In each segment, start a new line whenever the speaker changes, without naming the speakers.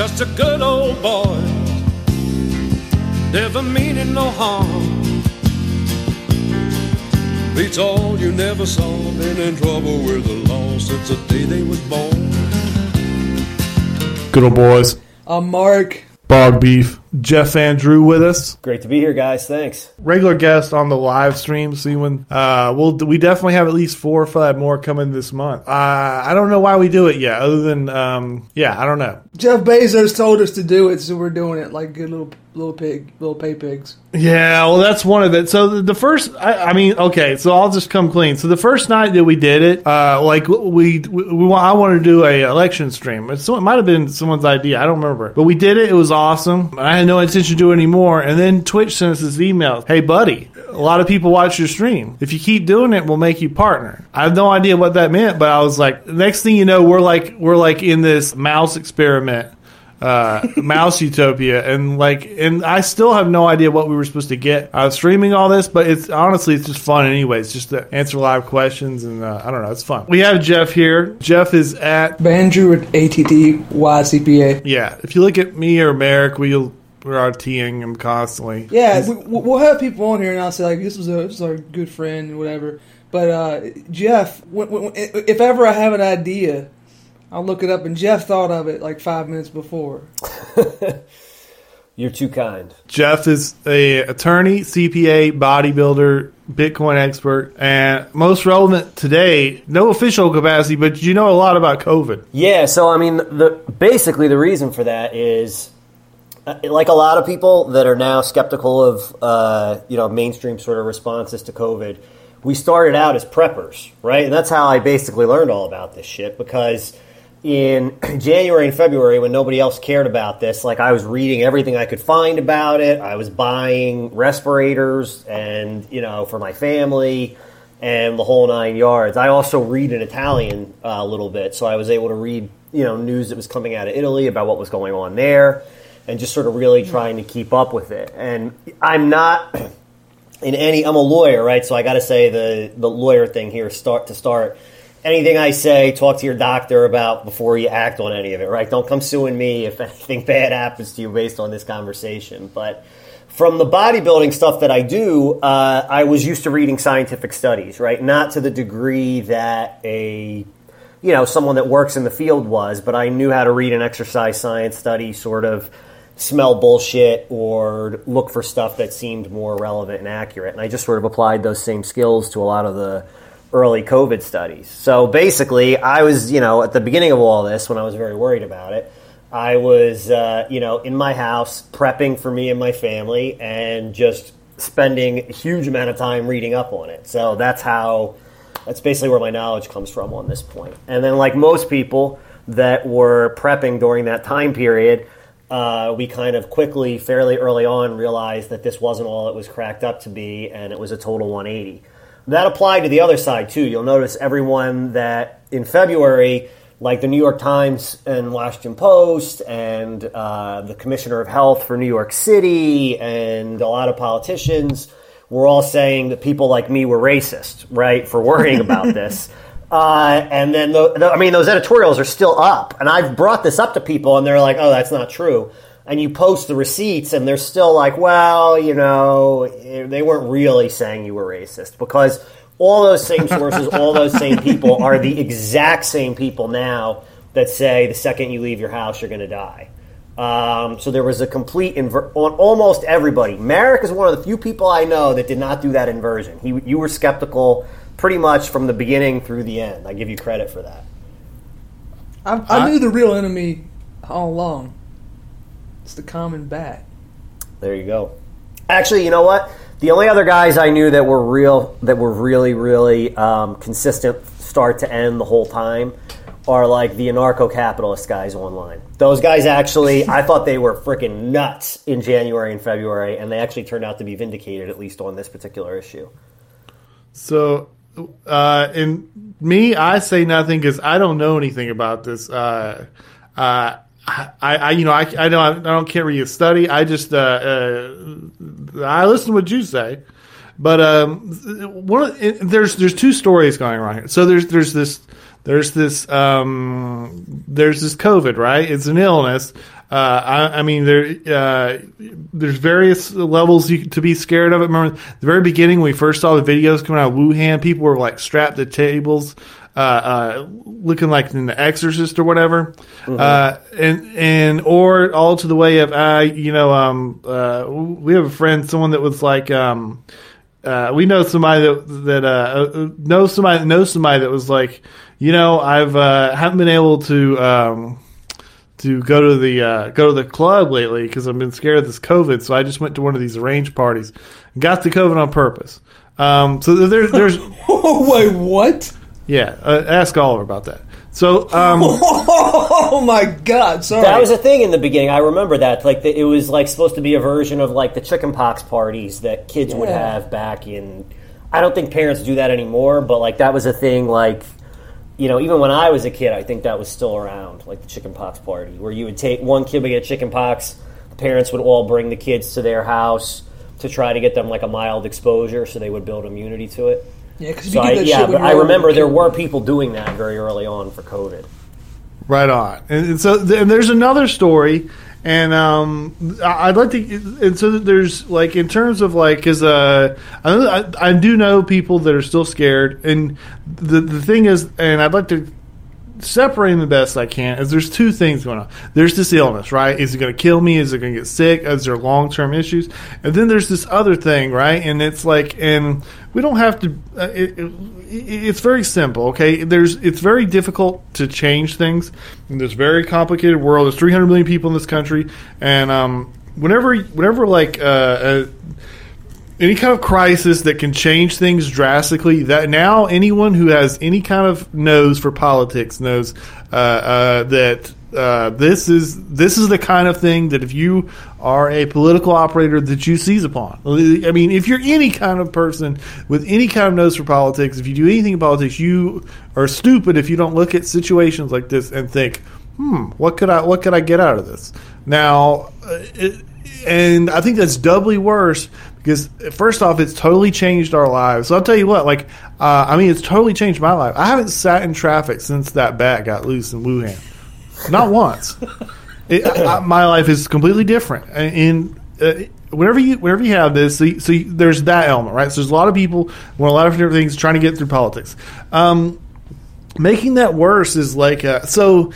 just a good old boy, never meaning no harm. Beats all you never saw, been in trouble with the law since the day they was born.
Good old boys.
I'm Mark.
Bog Beef. Jeff Andrew with us.
Great to be here, guys. Thanks.
Regular guest on the live stream. See when uh, we'll we definitely have at least four or five more coming this month. Uh, I don't know why we do it yet, other than um, yeah, I don't know.
Jeff Bezos told us to do it, so we're doing it like good little little pig, little pay pigs.
Yeah, well, that's one of it. So the, first, I, I mean, okay, so I'll just come clean. So the first night that we did it, uh, like we, we, we I wanted to do a election stream. It's, it might have been someone's idea. I don't remember, but we did it. It was awesome. I had no intention to do it anymore. And then Twitch sent us this email. Hey, buddy, a lot of people watch your stream. If you keep doing it, we'll make you partner. I have no idea what that meant, but I was like, next thing you know, we're like, we're like in this mouse experiment uh, Mouse Utopia, and like, and I still have no idea what we were supposed to get out of streaming all this, but it's honestly it's just fun anyways, just to answer live questions, and uh, I don't know, it's fun. We have Jeff here. Jeff is at
Andrew at ATTYCPA.
yeah. If you look at me or Marek, we'll we're RTing him constantly.
Yeah, we, we'll have people on here and I'll say like this was a this was our good friend and whatever. But uh, Jeff, when, when, if ever I have an idea, I'll look it up. And Jeff thought of it like five minutes before.
You're too kind.
Jeff is a attorney, CPA, bodybuilder, Bitcoin expert, and most relevant today, no official capacity, but you know a lot about COVID.
Yeah, so I mean, the basically the reason for that is, uh, like a lot of people that are now skeptical of, uh, you know, mainstream sort of responses to COVID. We started out as preppers, right? And that's how I basically learned all about this shit because in January and February when nobody else cared about this, like I was reading everything I could find about it. I was buying respirators and, you know, for my family and the whole nine yards. I also read in Italian uh, a little bit, so I was able to read, you know, news that was coming out of Italy about what was going on there and just sort of really trying to keep up with it. And I'm not in any I'm a lawyer, right? So I got to say the the lawyer thing here start to start anything I say, talk to your doctor about before you act on any of it, right? Don't come suing me if anything bad happens to you based on this conversation. But from the bodybuilding stuff that I do, uh, I was used to reading scientific studies, right? Not to the degree that a you know someone that works in the field was, but I knew how to read an exercise science study, sort of smell bullshit or look for stuff that seemed more relevant and accurate. And I just sort of applied those same skills to a lot of the early COVID studies. So basically, I was, you know, at the beginning of all this, when I was very worried about it, I was, uh, you know, in my house prepping for me and my family and just spending a huge amount of time reading up on it. So that's how, that's basically where my knowledge comes from on this point. And then, like most people that were prepping during that time period, uh, we kind of quickly, fairly early on, realized that this wasn't all it was cracked up to be, and it was a total 180. That applied to the other side too. You'll notice everyone that in February, like the New York Times and Washington Post and uh, the Commissioner of Health for New York City and a lot of politicians were all saying that people like me were racist, right, for worrying about this. Uh, and then, the, the, I mean, those editorials are still up. And I've brought this up to people, and they're like, oh, that's not true and you post the receipts and they're still like, well, you know, they weren't really saying you were racist because all those same sources, all those same people are the exact same people now that say the second you leave your house, you're going to die. Um, so there was a complete inver- on almost everybody. Marek is one of the few people I know that did not do that inversion. He, you were skeptical pretty much from the beginning through the end. I give you credit for that.
I, I knew the real enemy all along. It's the common bat.
There you go. Actually, you know what? The only other guys I knew that were real, that were really, really um, consistent, start to end the whole time, are like the anarcho-capitalist guys online. Those guys actually, I thought they were freaking nuts in January and February, and they actually turned out to be vindicated, at least on this particular issue.
So, uh, in me, I say nothing because I don't know anything about this. Uh, uh, I, I, you know, I, I don't, I don't care where you study. I just, uh, uh, I listen to what you say. But um, one there's there's two stories going on here. So there's there's this there's this um, there's this COVID, right? It's an illness. Uh, I, I mean, there uh, there's various levels you, to be scared of it. Remember the very beginning when we first saw the videos coming out of Wuhan, people were like strapped to tables, uh, uh, looking like in The Exorcist or whatever, uh, and and or all to the way of uh, you know, um, uh, we have a friend, someone that was like. Um, uh, we know somebody that that uh, knows somebody that knows somebody that was like, you know, I've uh, haven't been able to um, to go to the uh, go to the club lately because I've been scared of this COVID. So I just went to one of these arranged parties, got the COVID on purpose. Um, so there's there's
Oh wait, what?
Yeah, uh, ask Oliver about that. So um,
Oh my God! Sorry.
That was a thing in the beginning. I remember that. Like the, it was like supposed to be a version of like the chickenpox parties that kids would
Yeah.
have back in. I don't think parents do that anymore, but like that was a thing. Like you know, even when I was a kid, I think that was still around, like the chickenpox party, where you would take one kid would get chickenpox, the parents would all bring the kids to their house to try to get them like a mild exposure, so they would build immunity to it.
Yeah, because
So I, yeah, but I remember there were people doing that very early on for COVID.
Right on. And, and so th- and there's another story, and um, I- I'd like to. And so there's like in terms of like, because uh, I, I I do know people that are still scared, and the the thing is, and I'd like to separate them the best I can. Is there's two things going on. There's this illness, right? Is it going to kill me? Is it going to get sick? Is there long term issues? And then there's this other thing, right? And it's like, and we don't have to. Uh, it, it, it's very simple, okay? There's it's very difficult to change things in this very complicated world. There's 300 million people in this country, and um, whenever whenever like uh, uh, any kind of crisis that can change things drastically that now anyone who has any kind of nose for politics knows uh, uh, that uh, this is this is the kind of thing that if you are a political operator that you seize upon. I mean, if you're any kind of person with any kind of nose for politics, if you do anything in politics, you are stupid if you don't look at situations like this and think, "Hmm, what could I what could I get out of this?" Now, uh, it, and I think that's doubly worse because first off, it's totally changed our lives. So I'll tell you what, like, uh, I mean, it's totally changed my life. I haven't sat in traffic since that bat got loose in Wuhan, not once. It, I, my life is completely different. And uh, whenever you whenever you have this, so, you, so you, there's that element, right? So there's a lot of people want a lot of different things trying to get through politics. Um, making that worse is like uh, so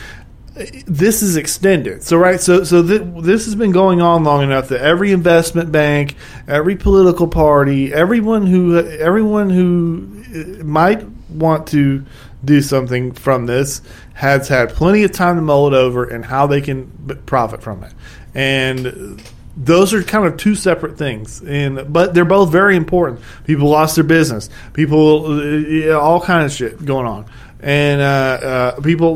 this is extended. So right, so so th- this has been going on long enough that every investment bank, every political party, everyone who everyone who uh, might want to do something from this has had plenty of time to mull it over and how they can profit from it. And those are kind of two separate things, and but they're both very important. People lost their business. People, uh, all kind of shit going on, and uh, uh, people.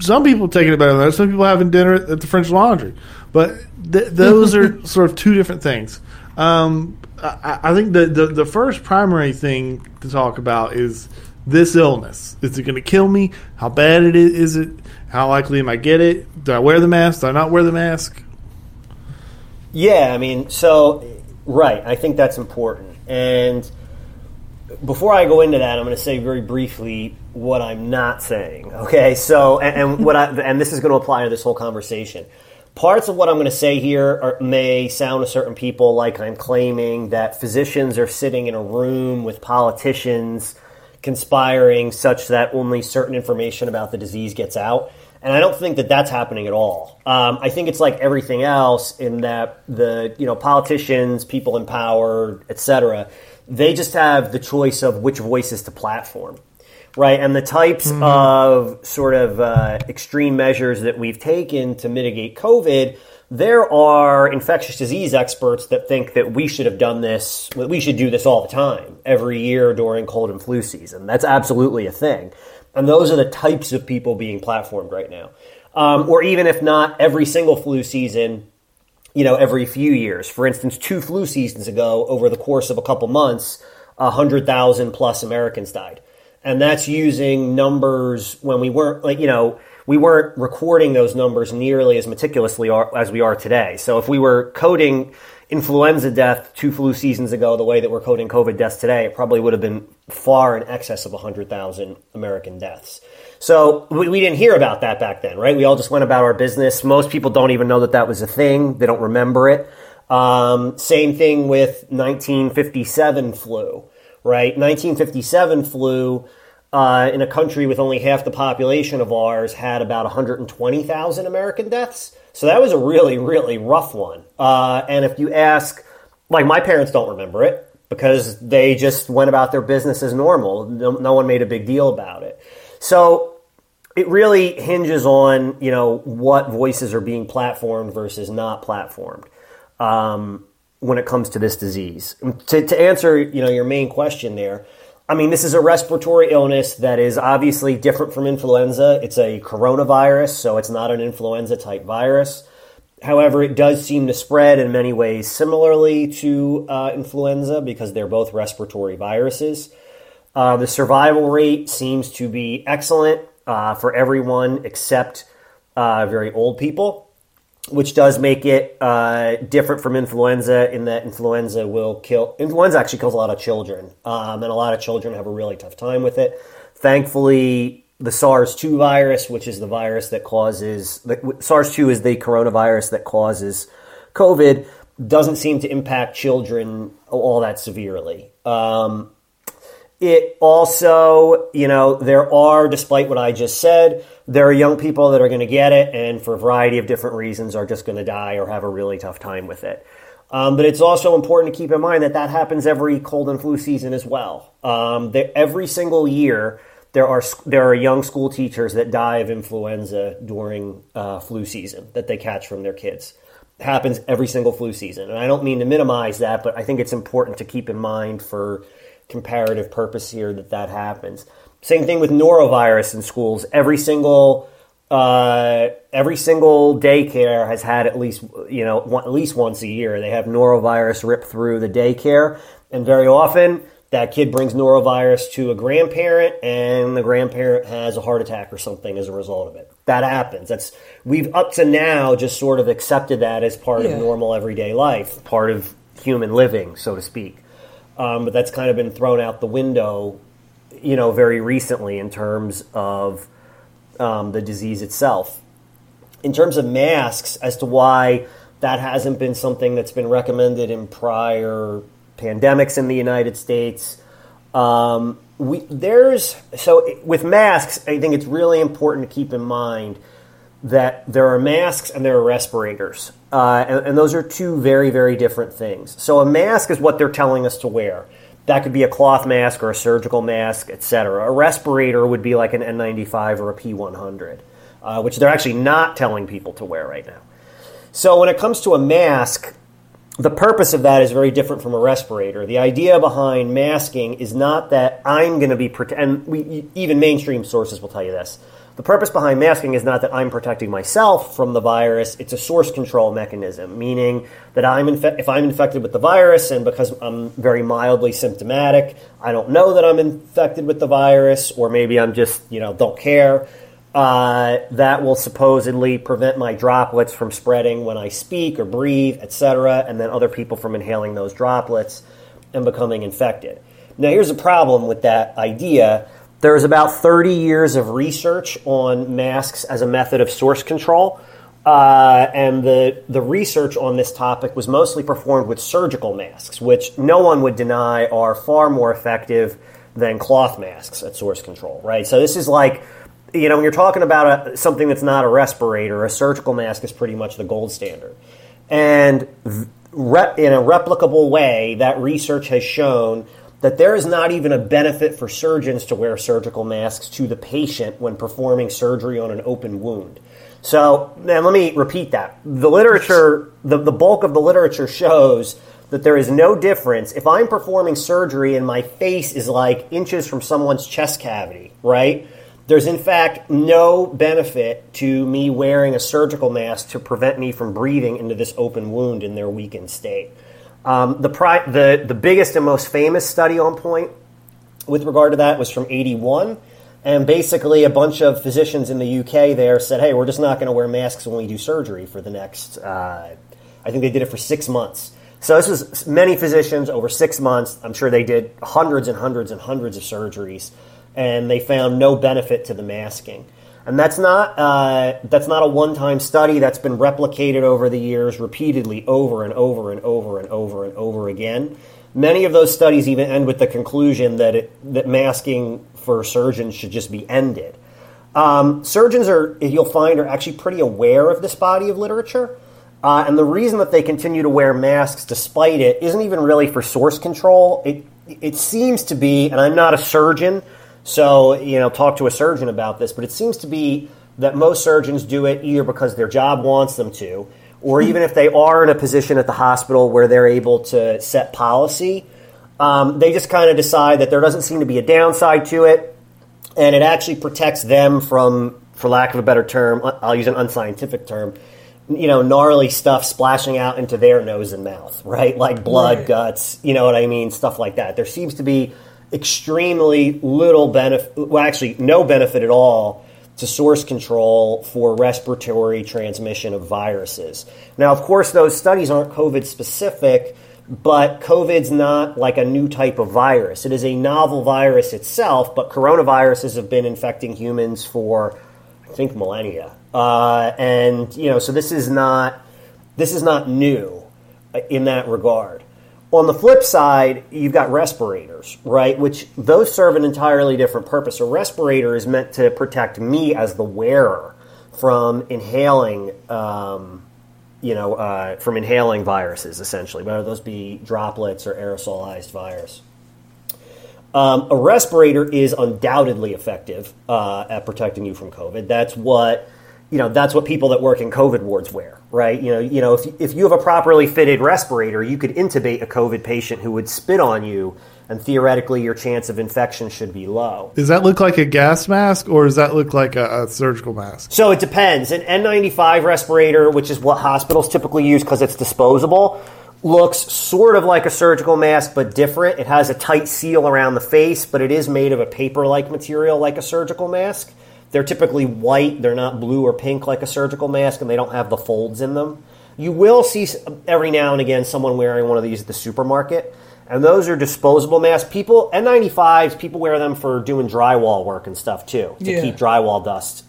Some people taking it better than others. Some people having dinner at the French Laundry, but th- those are sort of two different things. Um, I, I think the, the the first primary thing to talk about is this illness. Is it going to kill me? How bad it is? Is it? How likely am I to get it? Do I wear the mask? Do I not wear the mask?
Yeah, I mean, so right, I think that's important. And before I go into that, I'm going to say very briefly what I'm not saying. Okay, so and, and what I and this is going to apply to this whole conversation. Parts of what I'm going to say here are, may sound to certain people like I'm claiming that physicians are sitting in a room with politicians conspiring such that only certain information about the disease gets out. And I don't think that that's happening at all. Um, I think it's like everything else in that the you know politicians, people in power, etc. They just have the choice of which voices to platform, right? And the types of sort of uh, extreme measures that we've taken to mitigate COVID. There are infectious disease experts that think that we should have done this, that we should do this all the time, every year during cold and flu season. That's absolutely a thing. And those are the types of people being platformed right now. Um, or even if not every single flu season, you know, every few years. For instance, two flu seasons ago, over the course of a couple months, 100,000 plus Americans died. And that's using numbers when we weren't, like, you know, we weren't recording those numbers nearly as meticulously as we are today. So if we were coding influenza death two flu seasons ago the way that we're coding COVID deaths today, it probably would have been far in excess of 100,000 American deaths. So we, we didn't hear about that back then, right? We all just went about our business. Most people don't even know that that was a thing. They don't remember it. Um, same thing with 1957 flu, right? 1957 flu uh, in a country with only half the population of ours had about 120,000 American deaths. So that was a really, really rough one. Uh, and if you ask, like my parents don't remember it because they just went about their business as normal. No, no one made a big deal about it. So it really hinges on you know what voices are being platformed versus not platformed um, when it comes to this disease. To, to answer you know your main question there, I mean this is a respiratory illness that is obviously different from influenza. It's a coronavirus, so it's not an influenza type virus. However, it does seem to spread in many ways similarly to uh, influenza because they're both respiratory viruses. Uh, the survival rate seems to be excellent uh, for everyone except uh, very old people, which does make it uh, different from influenza in that influenza will kill. Influenza actually kills a lot of children, um, and a lot of children have a really tough time with it. Thankfully, the SARS 2 virus, which is the virus that causes, the, SARS 2 is the coronavirus that causes COVID, doesn't seem to impact children all that severely. Um, it also, you know, there are, despite what I just said, there are young people that are going to get it and for a variety of different reasons are just going to die or have a really tough time with it. Um, but it's also important to keep in mind that that happens every cold and flu season as well. Um, every single year, there are there are young school teachers that die of influenza during uh, flu season that they catch from their kids. It happens every single flu season, and I don't mean to minimize that, but I think it's important to keep in mind for comparative purpose here that that happens. Same thing with norovirus in schools. Every single uh, every single daycare has had at least you know one, at least once a year they have norovirus rip through the daycare, and very often that kid brings norovirus to a grandparent, and the grandparent has a heart attack or something as a result of it. That happens. That's we've up to now just sort of accepted that as part yeah. of normal everyday life, part of human living, so to speak um, but that's kind of been thrown out the window, you know, very recently in terms of um, the disease itself. In terms of masks, as to why that hasn't been something that's been recommended in prior pandemics in the United States. Um, we, there's so with masks, I think it's really important to keep in mind that there are masks and there are respirators. Uh, and, and, those are two very, very different things. So a mask is what they're telling us to wear. That could be a cloth mask or a surgical mask, etc. A respirator would be like an N95 or a P100, uh, which they're actually not telling people to wear right now. So when it comes to a mask, the purpose of that is very different from a respirator. The idea behind masking is not that I'm going to be, we, even mainstream sources will tell you this the purpose behind masking is not that I'm protecting myself from the virus, it's a source control mechanism, meaning that I'm infe- if I'm infected with the virus and because I'm very mildly symptomatic, I don't know that I'm infected with the virus, or maybe I'm just, you know, don't care. Uh, that will supposedly prevent my droplets from spreading when I speak or breathe, etc., and then other people from inhaling those droplets and becoming infected. Now, here's a problem with that idea there's about 30 years of research on masks as a method of source control. Uh, and the, the research on this topic was mostly performed with surgical masks, which no one would deny are far more effective than cloth masks at source control, right? So this is like, you know, when you're talking about a, something that's not a respirator, a surgical mask is pretty much the gold standard. And in a replicable way, that research has shown that there is not even a benefit for surgeons to wear surgical masks to the patient when performing surgery on an open wound. So, now let me repeat that. The literature, the, the bulk of the literature shows that there is no difference if I'm performing surgery and my face is like inches from someone's chest cavity, right? There's in fact no benefit to me wearing a surgical mask to prevent me from breathing into this open wound in their weakened state. Um, the, pri- the, the biggest and most famous study on point with regard to that was from 81. And basically, a bunch of physicians in the UK there said, hey, we're just not going to wear masks when we do surgery for the next, uh, I think they did it for six months. So this was many physicians over six months. I'm sure they did hundreds and hundreds and hundreds of surgeries, and they found no benefit to the masking. And that's not uh, that's not a one-time study. That's been replicated over the years, repeatedly, over and over and over and over and over again. Many of those studies even end with the conclusion that it, that masking for surgeons should just be ended. Um, surgeons are, you'll find, are actually pretty aware of this body of literature. Uh, and the reason that they continue to wear masks despite it isn't even really for source control. It, it seems to be, and I'm not a surgeon, so you know, talk to a surgeon about this, but it seems to be that most surgeons do it either because their job wants them to, or even if they are in a position at the hospital where they're able to set policy, um, they just kind of decide that there doesn't seem to be a downside to it, and it actually protects them from, for lack of a better term, I'll use an unscientific term, you know, gnarly stuff splashing out into their nose and mouth, right? Like blood,
Right.
guts, you know what I mean? Stuff like that. There seems to be extremely little benefit, well, actually, no benefit at all to source control for respiratory transmission of viruses. Now, of course, those studies aren't COVID specific, but COVID's not like a new type of virus. It is a novel virus itself, but coronaviruses have been infecting humans for, I think, millennia. Uh, and you know, so this is not this is not new in that regard. On the flip side, you've got respirators, right? Which those serve an entirely different purpose. A respirator is meant to protect me as the wearer from inhaling, um, you know, uh, from inhaling viruses, essentially, whether those be droplets or aerosolized virus. Um, a respirator is undoubtedly effective uh, at protecting you from COVID. That's what you know. That's what people that work in COVID wards wear, right? You know, you know, if if you have a properly fitted respirator, you could intubate a COVID patient who would spit on you, and theoretically, your chance of infection should be low.
Does that look like a gas mask or does that look like a, a surgical mask?
So it depends. An N95 respirator, which is what hospitals typically use because it's disposable, looks sort of like a surgical mask but different. It has a tight seal around the face, but it is made of a paper like material like a surgical mask. They're typically white, they're not blue or pink like a surgical mask, and they don't have the folds in them. You will see every now and again someone wearing one of these at the supermarket. And those are disposable masks. People N95s, people wear them for doing drywall work and stuff too, to
Yeah.
keep drywall dust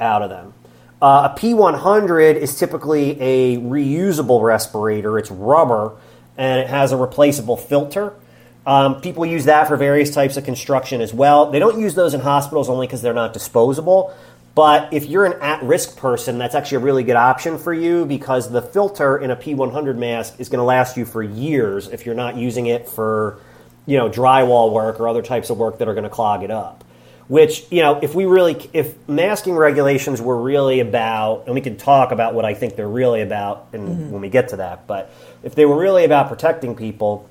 out of them. Uh, a P100 is typically a reusable respirator. It's rubber and it has a replaceable filter. Um, people use that for various types of construction as well. They don't use those in hospitals only because they're not disposable. But if you're an at risk person, that's actually a really good option for you because the filter in a P100 mask is going to last you for years if you're not using it for you know drywall work or other types of work that are going to clog it up which you know if we really if masking regulations were really about and we can talk about what i think they're really about and when we get to that but if they were really about protecting people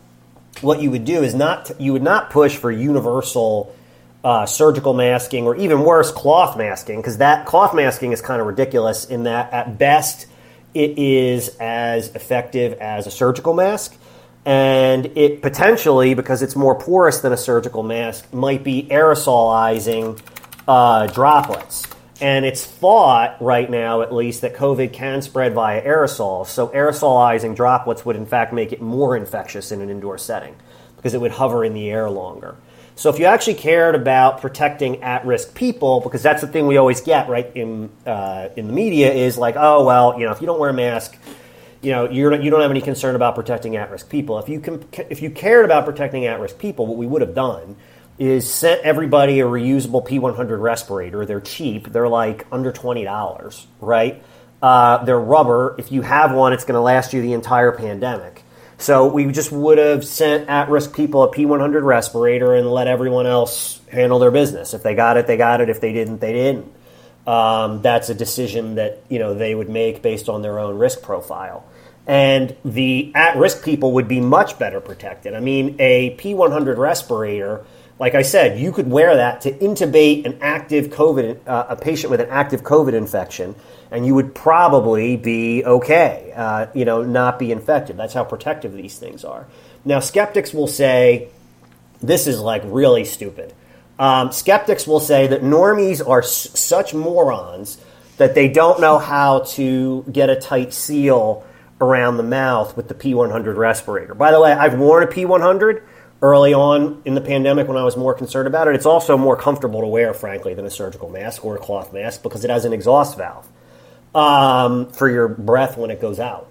what you would do is not you would not push for universal uh, surgical masking or even worse cloth masking because that cloth masking is kind of ridiculous in that at best it is as effective as a surgical mask. And it potentially because it's more porous than a surgical mask might be aerosolizing uh, droplets and it's thought right now at least that covid can spread via aerosols so aerosolizing droplets would in fact make it more infectious in an indoor setting because it would hover in the air longer so if you actually cared about protecting at-risk people, because that's the thing we always get right in uh, in the media is like, oh well, you know, if you don't wear a mask, you know, you're you don't have any concern about protecting at-risk people. If you can, if you cared about protecting at-risk people, what we would have done is sent everybody a reusable P100 respirator. They're cheap. They're like under twenty dollars, right? Uh, they're rubber. If you have one, it's going to last you the entire pandemic. So we just would have sent at-risk people a P100 respirator and let everyone else handle their business. If they got it, they got it. If they didn't, they didn't. Um, that's a decision that you know they would make based on their own risk profile. And the at-risk people would be much better protected. I mean, a P100 respirator, like I said, you could wear that to intubate an active COVID, uh, a patient with an active COVID infection, and you would probably be okay. Uh, you know, not be infected. That's how protective these things are. Now, skeptics will say this is like really stupid. Um, skeptics will say that normies are s- such morons that they don't know how to get a tight seal around the mouth with the P100 respirator. By the way, I've worn a P100 early on in the pandemic when I was more concerned about it. It's also more comfortable to wear, frankly, than a surgical mask or a cloth mask because it has an exhaust valve um, for your breath when it goes out.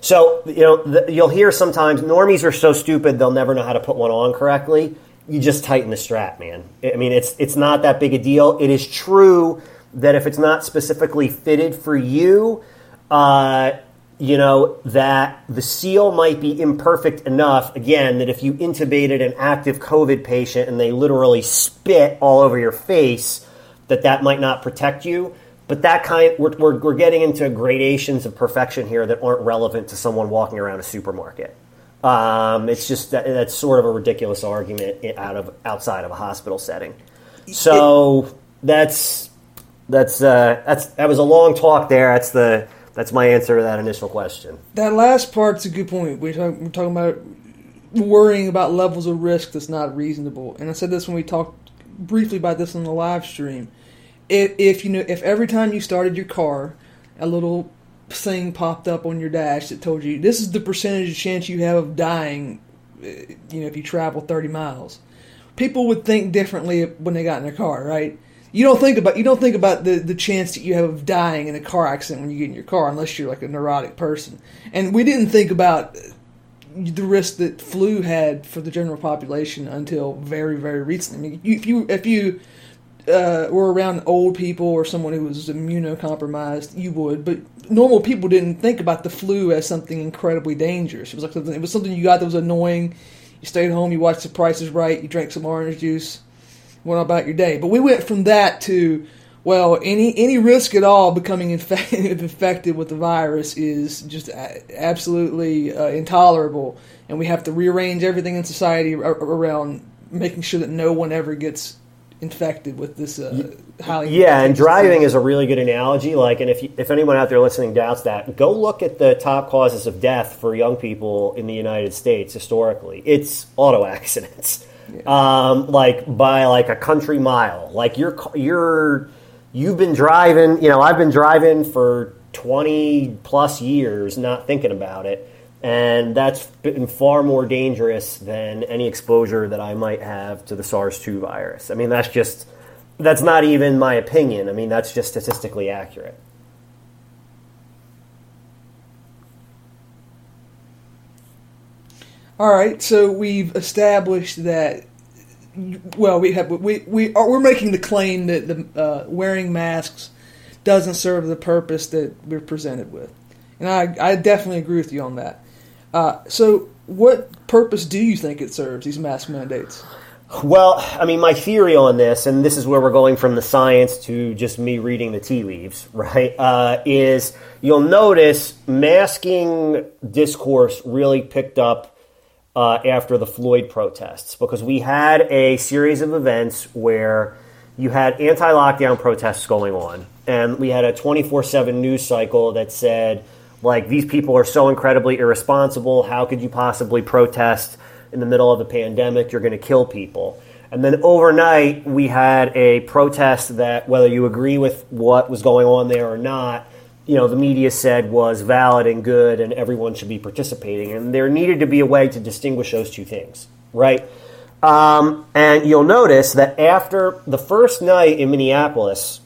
So, you know, the, you'll hear sometimes normies are so stupid they'll never know how to put one on correctly. You just tighten the strap, man. I mean, it's it's not that big a deal. It is true that if it's not specifically fitted for you, uh, you know, that the seal might be imperfect enough, again, that if you intubated an active COVID patient and they literally spit all over your face, that that might not protect you. But that kind, we're, we're, we're getting into gradations of perfection here that aren't relevant to someone walking around a supermarket. Um, it's just that, that's sort of a ridiculous argument out of outside of a hospital setting. So that's that's uh, that's that was a long talk there. That's the that's my answer to that initial question.
That last part's a good point. We're talking, we're talking about worrying about levels of risk that's not reasonable. And I said this when we talked briefly about this on the live stream. If, if you know, if every time you started your car, a little thing popped up on your dash that told you this is the percentage chance you have of dying, uh, you know, if you travel 30 miles, people would think differently when they got in their car, right? You don't think about you don't think about the, the chance that you have of dying in a car accident when you get in your car, unless you're like a neurotic person. And we didn't think about the risk that flu had for the general population until very very recently. I mean, if you if you uh, were around old people or someone who was immunocompromised, you would. But normal people didn't think about the flu as something incredibly dangerous. It was like something, it was something you got that was annoying. You stayed home, you watched The Price is Right, you drank some orange juice, went about your day. But we went from that to well, any any risk at all becoming infected, infected with the virus is just a- absolutely uh, intolerable, and we have to rearrange everything in society ar- around making sure that no one ever gets infected with this uh, highly
Yeah, and driving
disease.
is a really good analogy. Like, and if you, if anyone out there listening doubts that, go look at the top causes of death for young people in the United States historically. It's auto accidents, um, like by like a country mile. Like you're you're you've been driving. You know, I've been driving for twenty plus years, not thinking about it. And that's been far more dangerous than any exposure that I might have to the SARS 2 virus. I mean, that's just, that's not even my opinion. I mean, that's just statistically accurate.
All right, so we've established that. Well, we have we we are we're making the claim that the uh, wearing masks doesn't serve the purpose that we're presented with, and I I definitely agree with you on that. Uh, so, what purpose do you think it serves these mask mandates?
Well, I mean, my theory on this, and this is where we're going from the science to just me reading the tea leaves, right? Uh, is you'll notice masking discourse really picked up uh, after the Floyd protests because we had a series of events where you had anti lockdown protests going on, and we had a 24 7 news cycle that said, like, these people are so incredibly irresponsible. How could you possibly protest in the middle of a pandemic? You're going to kill people. And then overnight, we had a protest that, whether you agree with what was going on there or not, you know, the media said was valid and good and everyone should be participating. And there needed to be a way to distinguish those two things, right? Um, and you'll notice that after the first night in Minneapolis,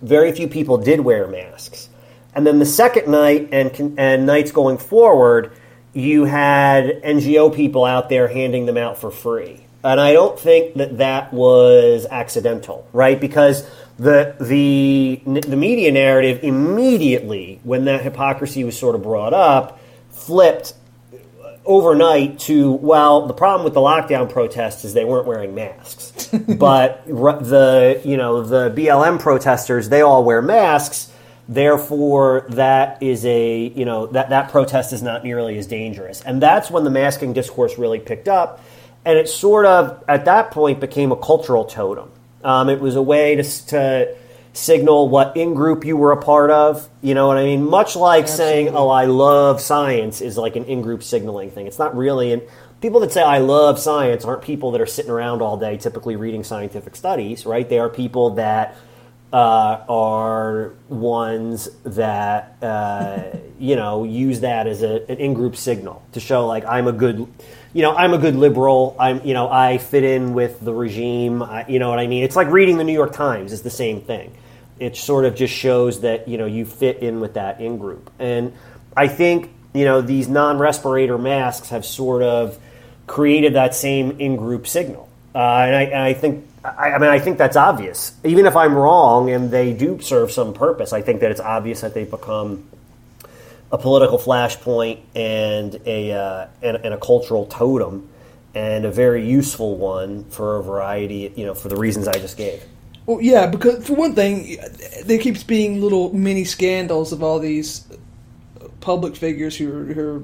very few people did wear masks. And then the second night and, and nights going forward, you had NGO people out there handing them out for free. And I don't think that that was accidental, right? Because the the the media narrative immediately, when that hypocrisy was sort of brought up, flipped overnight to well, the problem with the lockdown protests is they weren't wearing masks, but the you know the BLM protesters they all wear masks. Therefore, that is a you know that that protest is not nearly as dangerous, and that's when the masking discourse really picked up, and it sort of at that point became a cultural totem. Um, it was a way to, to signal what in group you were a part of. You know what I mean? Much like saying, "Oh, I love science," is like an in group signaling thing. It's not really. And people that say I love science aren't people that are sitting around all day typically reading scientific studies, right? They are people that uh, are ones that uh, you know use that as a, an in-group signal to show like I'm a good, you know, I'm a good liberal. I'm you know I fit in with the regime. I, you know what I mean? It's like reading the New York Times is the same thing. It sort of just shows that you know you fit in with that in-group, and I think you know these non-respirator masks have sort of created that same in-group signal, uh, and, I, and I think I, I mean, I think that's obvious. Even if I'm wrong and they do serve some purpose, I think that it's obvious that they've become a political flashpoint and a uh, and, and, a cultural totem, and a very useful one for a variety, you know, for the reasons I just gave.
Well, yeah, because for one thing, there keeps being little mini scandals of all these public figures who are, who are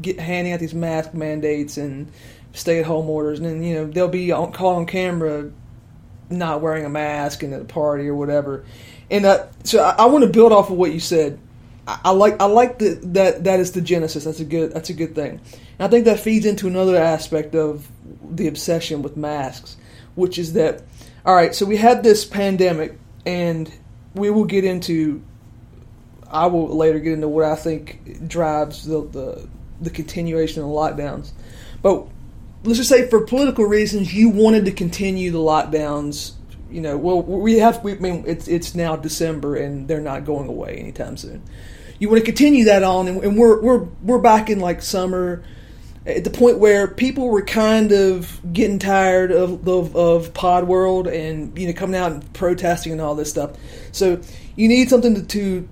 get, handing out these mask mandates and stay at home orders, and then you know they'll be on, caught on camera not wearing a mask and at a party or whatever. And uh, so I, I want to build off of what you said. I, like I like the, that that is the genesis. That's a good that's a good thing. And I think that feeds into another aspect of the obsession with masks, which is that all right. So we had this pandemic, and we will get into. I will later get into what I think drives the the, the continuation of the lockdowns, but let's just say for political reasons, you wanted to continue the lockdowns. You know, well, we have. We, I mean, it's it's now December, and they're not going away anytime soon. You want to continue that on, and, and we're we're we're back in like summer, at the point where people were kind of getting tired of of, of Pod World and you know coming out and protesting and all this stuff. So you need something to, to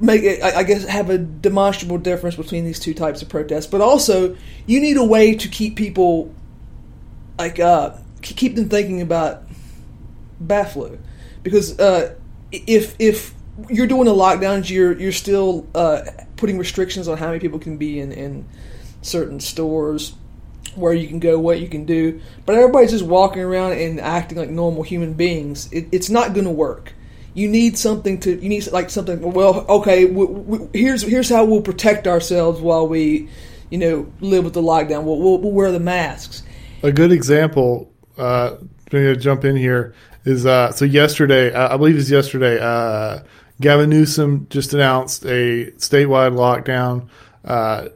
make it, I guess, have a demonstrable difference between these two types of protests. But also, you need a way to keep people, like, uh, keep them thinking about bat flu, because uh, if if you're doing the lockdowns, you're you're still uh, putting restrictions on how many people can be in in certain stores. Where you can go, what you can do, but everybody's just walking around and acting like normal human beings. It, it's not going to work. You need something to you need like something well okay we, we, here's here's how we'll protect ourselves while we you know live with the lockdown. We'll, we'll, we'll wear the masks.
A good example uh to jump in here is uh so yesterday uh, i believe it's yesterday uh gavin newsom just announced a statewide lockdown uh,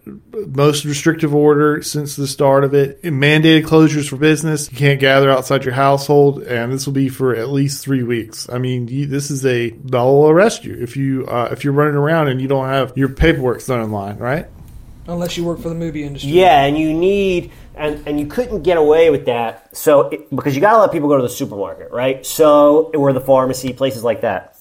most restrictive order since the start of it. it. Mandated closures for business. You can't gather outside your household, and this will be for at least three weeks. I mean, you, this is a they'll arrest you if you uh, if you're running around and you don't have your paperwork done in line, right?
Unless you work for the movie industry.
Yeah, and you need and and you couldn't get away with that. So it, because you got to let people go to the supermarket, right? So or the pharmacy, places like that.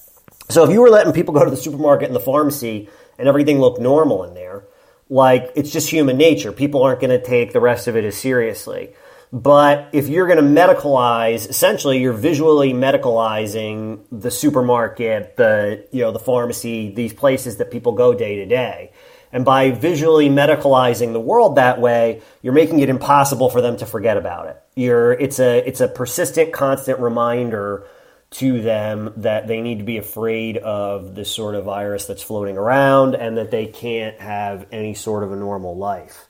So if you were letting people go to the supermarket and the pharmacy and everything looked normal in there, like it's just human nature. People aren't going to take the rest of it as seriously. But if you're going to medicalize, essentially, you're visually medicalizing the supermarket, the you know the pharmacy, these places that people go day to day. And by visually medicalizing the world that way, you're making it impossible for them to forget about it. You're it's a it's a persistent, constant reminder to them that they need to be afraid of this sort of virus that's floating around and that they can't have any sort of a normal life.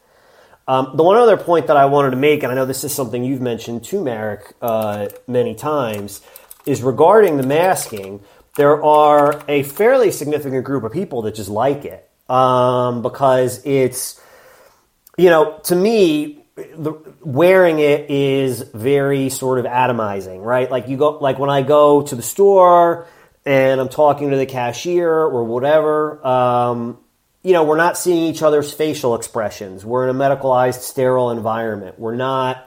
Um, the one other point that I wanted to make, and I know this is something you've mentioned to Marek, uh, many times, is regarding the masking. There are a fairly significant group of people that just like it um, because it's, you know, to me, the, wearing it is very sort of atomizing, right? Like you go, like when I go to the store and I'm talking to the cashier or whatever, um, you know, we're not seeing each other's facial expressions. We're in a medicalized, sterile environment. We're not,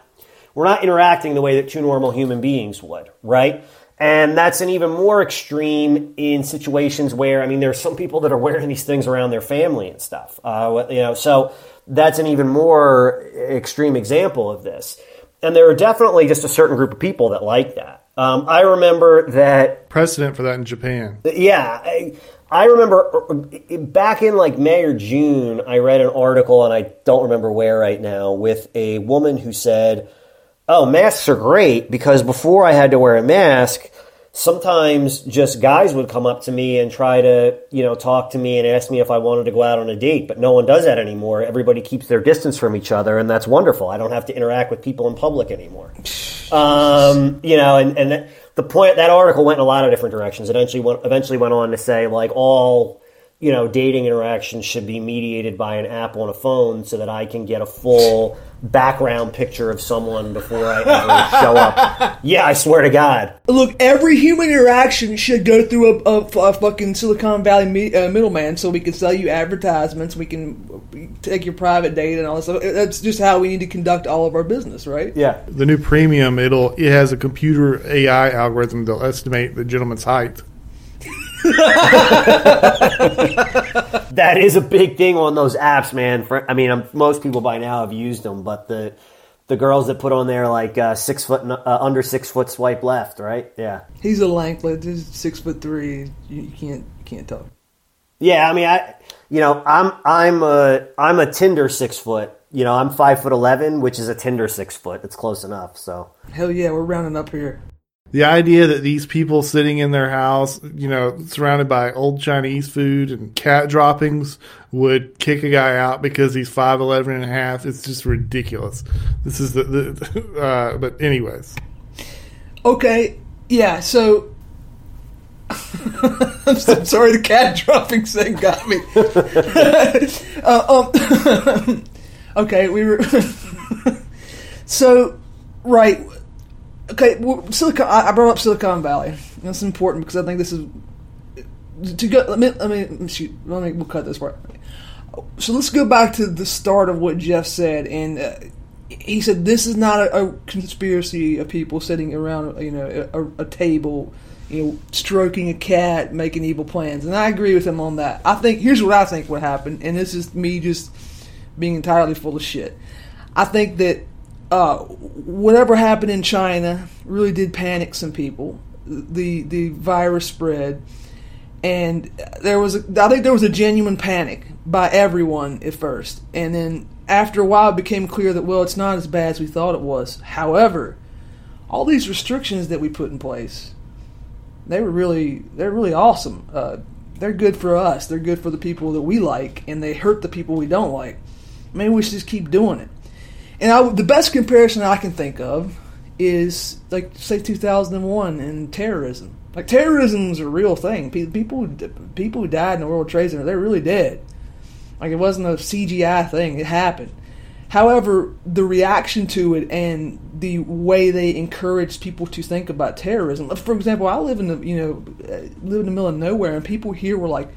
we're not interacting the way that two normal human beings would, right? And that's an even more extreme in situations where, I mean, there's some people that are wearing these things around their family and stuff. Uh, you know, so that's an even more extreme example of this. And there are definitely just a certain group of people that like that. Um, I remember that
precedent for that in Japan.
Yeah, I, I remember back in like May or June, I read an article, and I don't remember where right now, with a woman who said, "Oh, masks are great because before I had to wear a mask." sometimes just guys would come up to me and try to, you know, talk to me and ask me if I wanted to go out on a date, but no one does that anymore. Everybody keeps their distance from each other, and that's wonderful. I don't have to interact with people in public anymore. Um, you know, and, and the point that article went in a lot of different directions. It eventually went, eventually went on to say like all you know, dating interactions should be mediated by an app on a phone so that I can get a full background picture of someone before I ever show up. Yeah, I swear to God.
Look, every human interaction should go through a, a, a fucking Silicon Valley me, uh, middleman so we can sell you advertisements, we can take your private data and all this stuff. That's just how we need to conduct all of our business, right?
Yeah.
The new premium, it'll it has a computer AI algorithm that'll estimate the gentleman's height.
that is a big thing on those apps, man. For, I mean, um, most people by now have used them, but the the girls that put on there like uh, six foot uh, under six foot swipe left, right? Yeah,
he's a lanklet. He's six foot three. You, can't you can't talk.
Yeah, I mean, I you know, I'm I'm a I'm a Tinder six foot. You know, I'm five foot eleven, which is a Tinder six foot. It's close enough. So
hell yeah, we're rounding up here
the idea that these people sitting in their house, you know, surrounded by old Chinese food and cat droppings would kick a guy out because he's 5'11 and a half. It's just ridiculous. This is the, the uh, but anyways.
Okay. Yeah. So I'm so sorry the cat dropping thing got me. uh, um, okay, we were. so, right okay, well, Silicon. I brought up Silicon Valley. That's important because I think this is to go. Let me let me shoot. Let me we'll cut this part. So let's go back to the start of what Jeff said, and uh, he said this is not a, a, conspiracy of people sitting around, you know, a, a, table, you know, stroking a cat, making evil plans. And I agree with him on that. I think here's what I think would happen, and this is me just being entirely full of shit. I think that uh, whatever happened in China really did panic some people. The the virus spread, and there was a, I think there was a genuine panic by everyone at first, and then after a while it became clear that well it's not as bad as we thought it was. However, all these restrictions that we put in place, they were really they're really awesome. Uh, they're good for us. They're good for the people that we like, and they hurt the people we don't like. Maybe we should just keep doing it. And I, the best comparison I can think of is like say 2001 and terrorism. Like terrorism is a real thing. People people who died in the World Trade Center, they're really dead. Like it wasn't a CGI thing. It happened. However, the reaction to it and the way they encouraged people to think about terrorism. For example, I live in the you know uh, live in the middle of nowhere, and people here were like,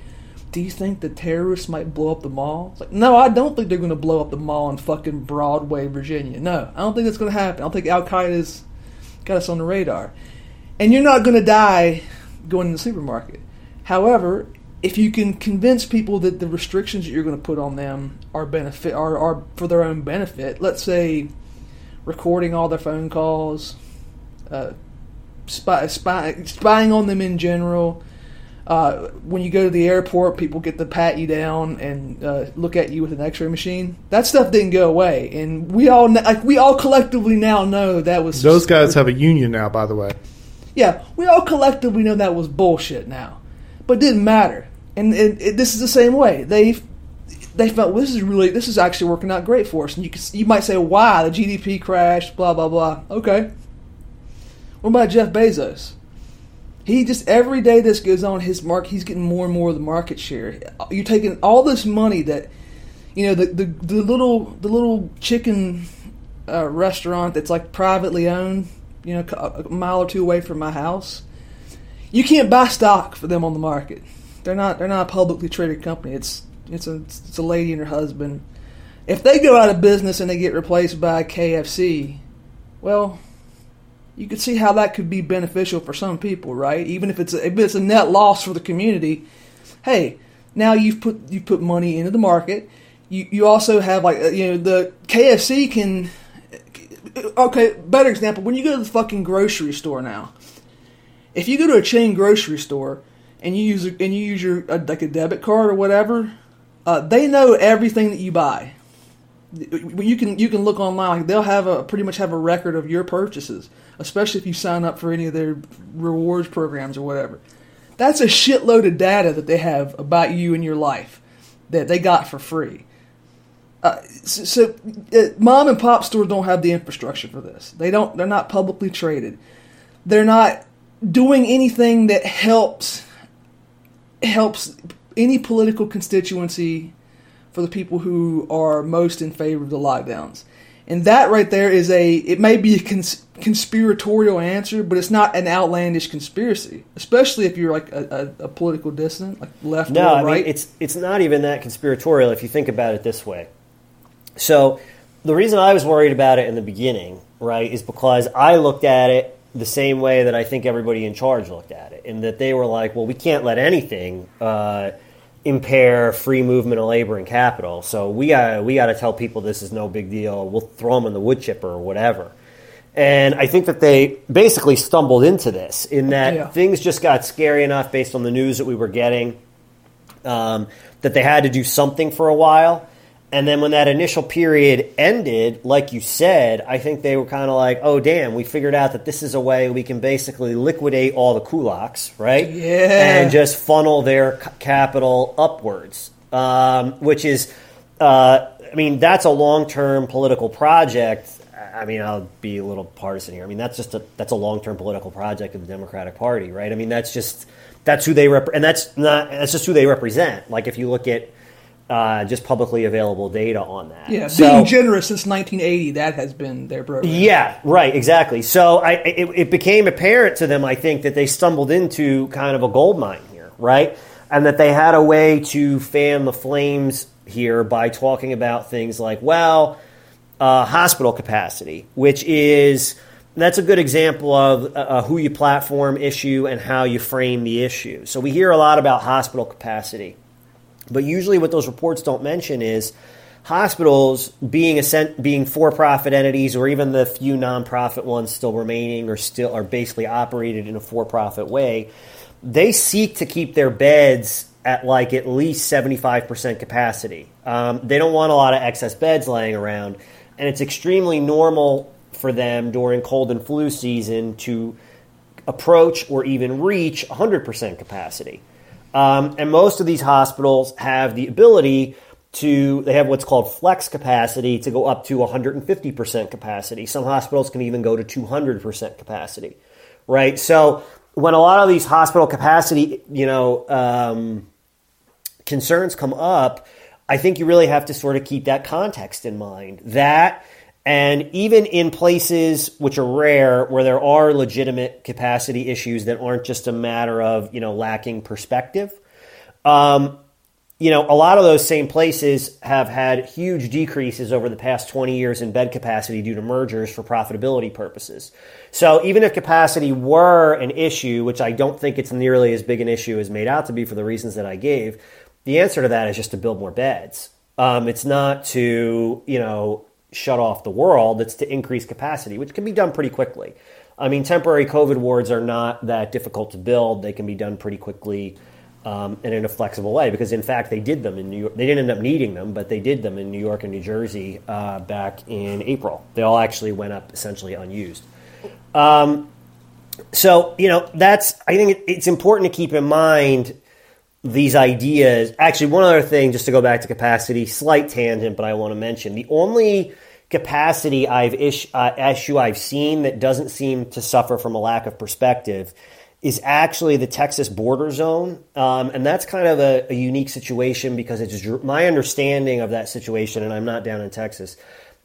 do you think the terrorists might blow up the mall? It's like, no, I don't think they're going to blow up the mall in fucking Broadway, Virginia. No, I don't think that's going to happen. I don't think Al Qaeda's got us on the radar. And you're not going to die going to the supermarket. However, if you can convince people that the restrictions that you're going to put on them are benefit are, are for their own benefit, let's say recording all their phone calls, uh, spy, spy, spying on them in general, uh, when you go to the airport, people get to pat you down and uh, look at you with an X-ray machine. That stuff didn't go away, and we all like we all collectively now know that was
those guys have a union now. By the way,
yeah, we all collectively know that was bullshit now, but it didn't matter. And it, it, this is the same way they they felt well, this is really this is actually working out great for us. And you can, you might say why the GDP crashed, blah blah blah. Okay, what about Jeff Bezos? He just every day this goes on, his mark he's getting more and more of the market share. You're taking all this money that you know the the, the little the little chicken uh, restaurant that's like privately owned, you know, a mile or two away from my house. You can't buy stock for them on the market. They're not they're not a publicly traded company. It's it's a it's a lady and her husband. If they go out of business and they get replaced by KFC, well, you could see how that could be beneficial for some people, right? Even if it's a, if it's a net loss for the community. Hey, now you've put you put money into the market. You you also have like uh, you know the KFC can. Okay, better example. When you go to the fucking grocery store now, if you go to a chain grocery store and you use and you use your uh, like a debit card or whatever, uh, they know everything that you buy. You can you can look online. Like they'll have a pretty much have a record of your purchases, especially if you sign up for any of their rewards programs or whatever. That's a shitload of data that they have about you and your life that they got for free. Uh, so, so uh, mom and pop stores don't have the infrastructure for this. They don't. They're not publicly traded. They're not doing anything that helps helps any political constituency for the people who are most in favor of the lockdowns. And that right there is a, it may be a cons- conspiratorial answer, but it's not an outlandish conspiracy, especially if you're like a, a, a political dissident, like left
No,
or
I
right.
mean it's it's not even that conspiratorial if you think about it this way. So the reason I was worried about it in the beginning, right, is because I looked at it the same way that I think everybody in charge looked at it, in that they were like, well, we can't let anything uh, impair free movement of labor and capital. So we got we got to tell people this is no big deal. We'll throw them in the wood chipper or whatever. And I think that they basically stumbled into this in that
Yeah.
things just got scary enough based on the news that we were getting um, that they had to do something for a while. And then when that initial period ended, like you said, I think they were kind of like, oh, damn, we figured out that this is a way we can basically liquidate all the kulaks, right?
Yeah.
And just funnel their c- capital upwards, um, which is, uh, I mean, that's a long term political project. I mean, I'll be a little partisan here. I mean, that's just a that's a long term political project of the Democratic Party, right? I mean, that's just that's who they rep- and that's not that's just who they represent. Like if you look at uh, just publicly available data on that,
yeah,
So-
being generous since 1980, that has been their program.
yeah, right, exactly. So I, it, it became apparent to them, I think, that they stumbled into kind of a gold mine here, right? And that they had a way to fan the flames here by talking about things like, well, uh, hospital capacity, which is that's a good example of a, a who you platform issue and how you frame the issue. So we hear a lot about hospital capacity. But usually, what those reports don't mention is hospitals being a being for-profit entities, or even the few nonprofit ones still remaining, or still are basically operated in a for-profit way. They seek to keep their beds at like at least seventy-five percent capacity. Um, they don't want a lot of excess beds laying around, and it's extremely normal for them during cold and flu season to approach or even reach 100% capacity. Um, and most of these hospitals have the ability to, they have what's called flex capacity to go up to 150% capacity. Some hospitals can even go to 200% capacity, right? So when a lot of these hospital capacity, you know, um, concerns come up, I think you really have to sort of keep that context in mind. That and even in places which are rare, where there are legitimate capacity issues that aren't just a matter of you know lacking perspective, um, you know a lot of those same places have had huge decreases over the past 20 years in bed capacity due to mergers for profitability purposes. So even if capacity were an issue, which I don't think it's nearly as big an issue as made out to be for the reasons that I gave, the answer to that is just to build more beds. Um, it's not to you know shut off the world. It's to increase capacity, which can be done pretty quickly. I mean, temporary COVID wards are not that difficult to build. They can be done pretty quickly um, and in a flexible way because, in fact, they did them in New York. They didn't end up needing them, but they did them in New York and New Jersey uh, back in April. They all actually went up essentially unused. Um, so, you know, that's, I think it, it's important to keep in mind these ideas. Actually, one other thing, just to go back to capacity, slight tangent, but I want to mention the only capacity I've ish, uh, issue I've seen that doesn't seem to suffer from a lack of perspective is actually the Texas border zone, um, and that's kind of a, a unique situation because it's my understanding of that situation, and I'm not down in Texas.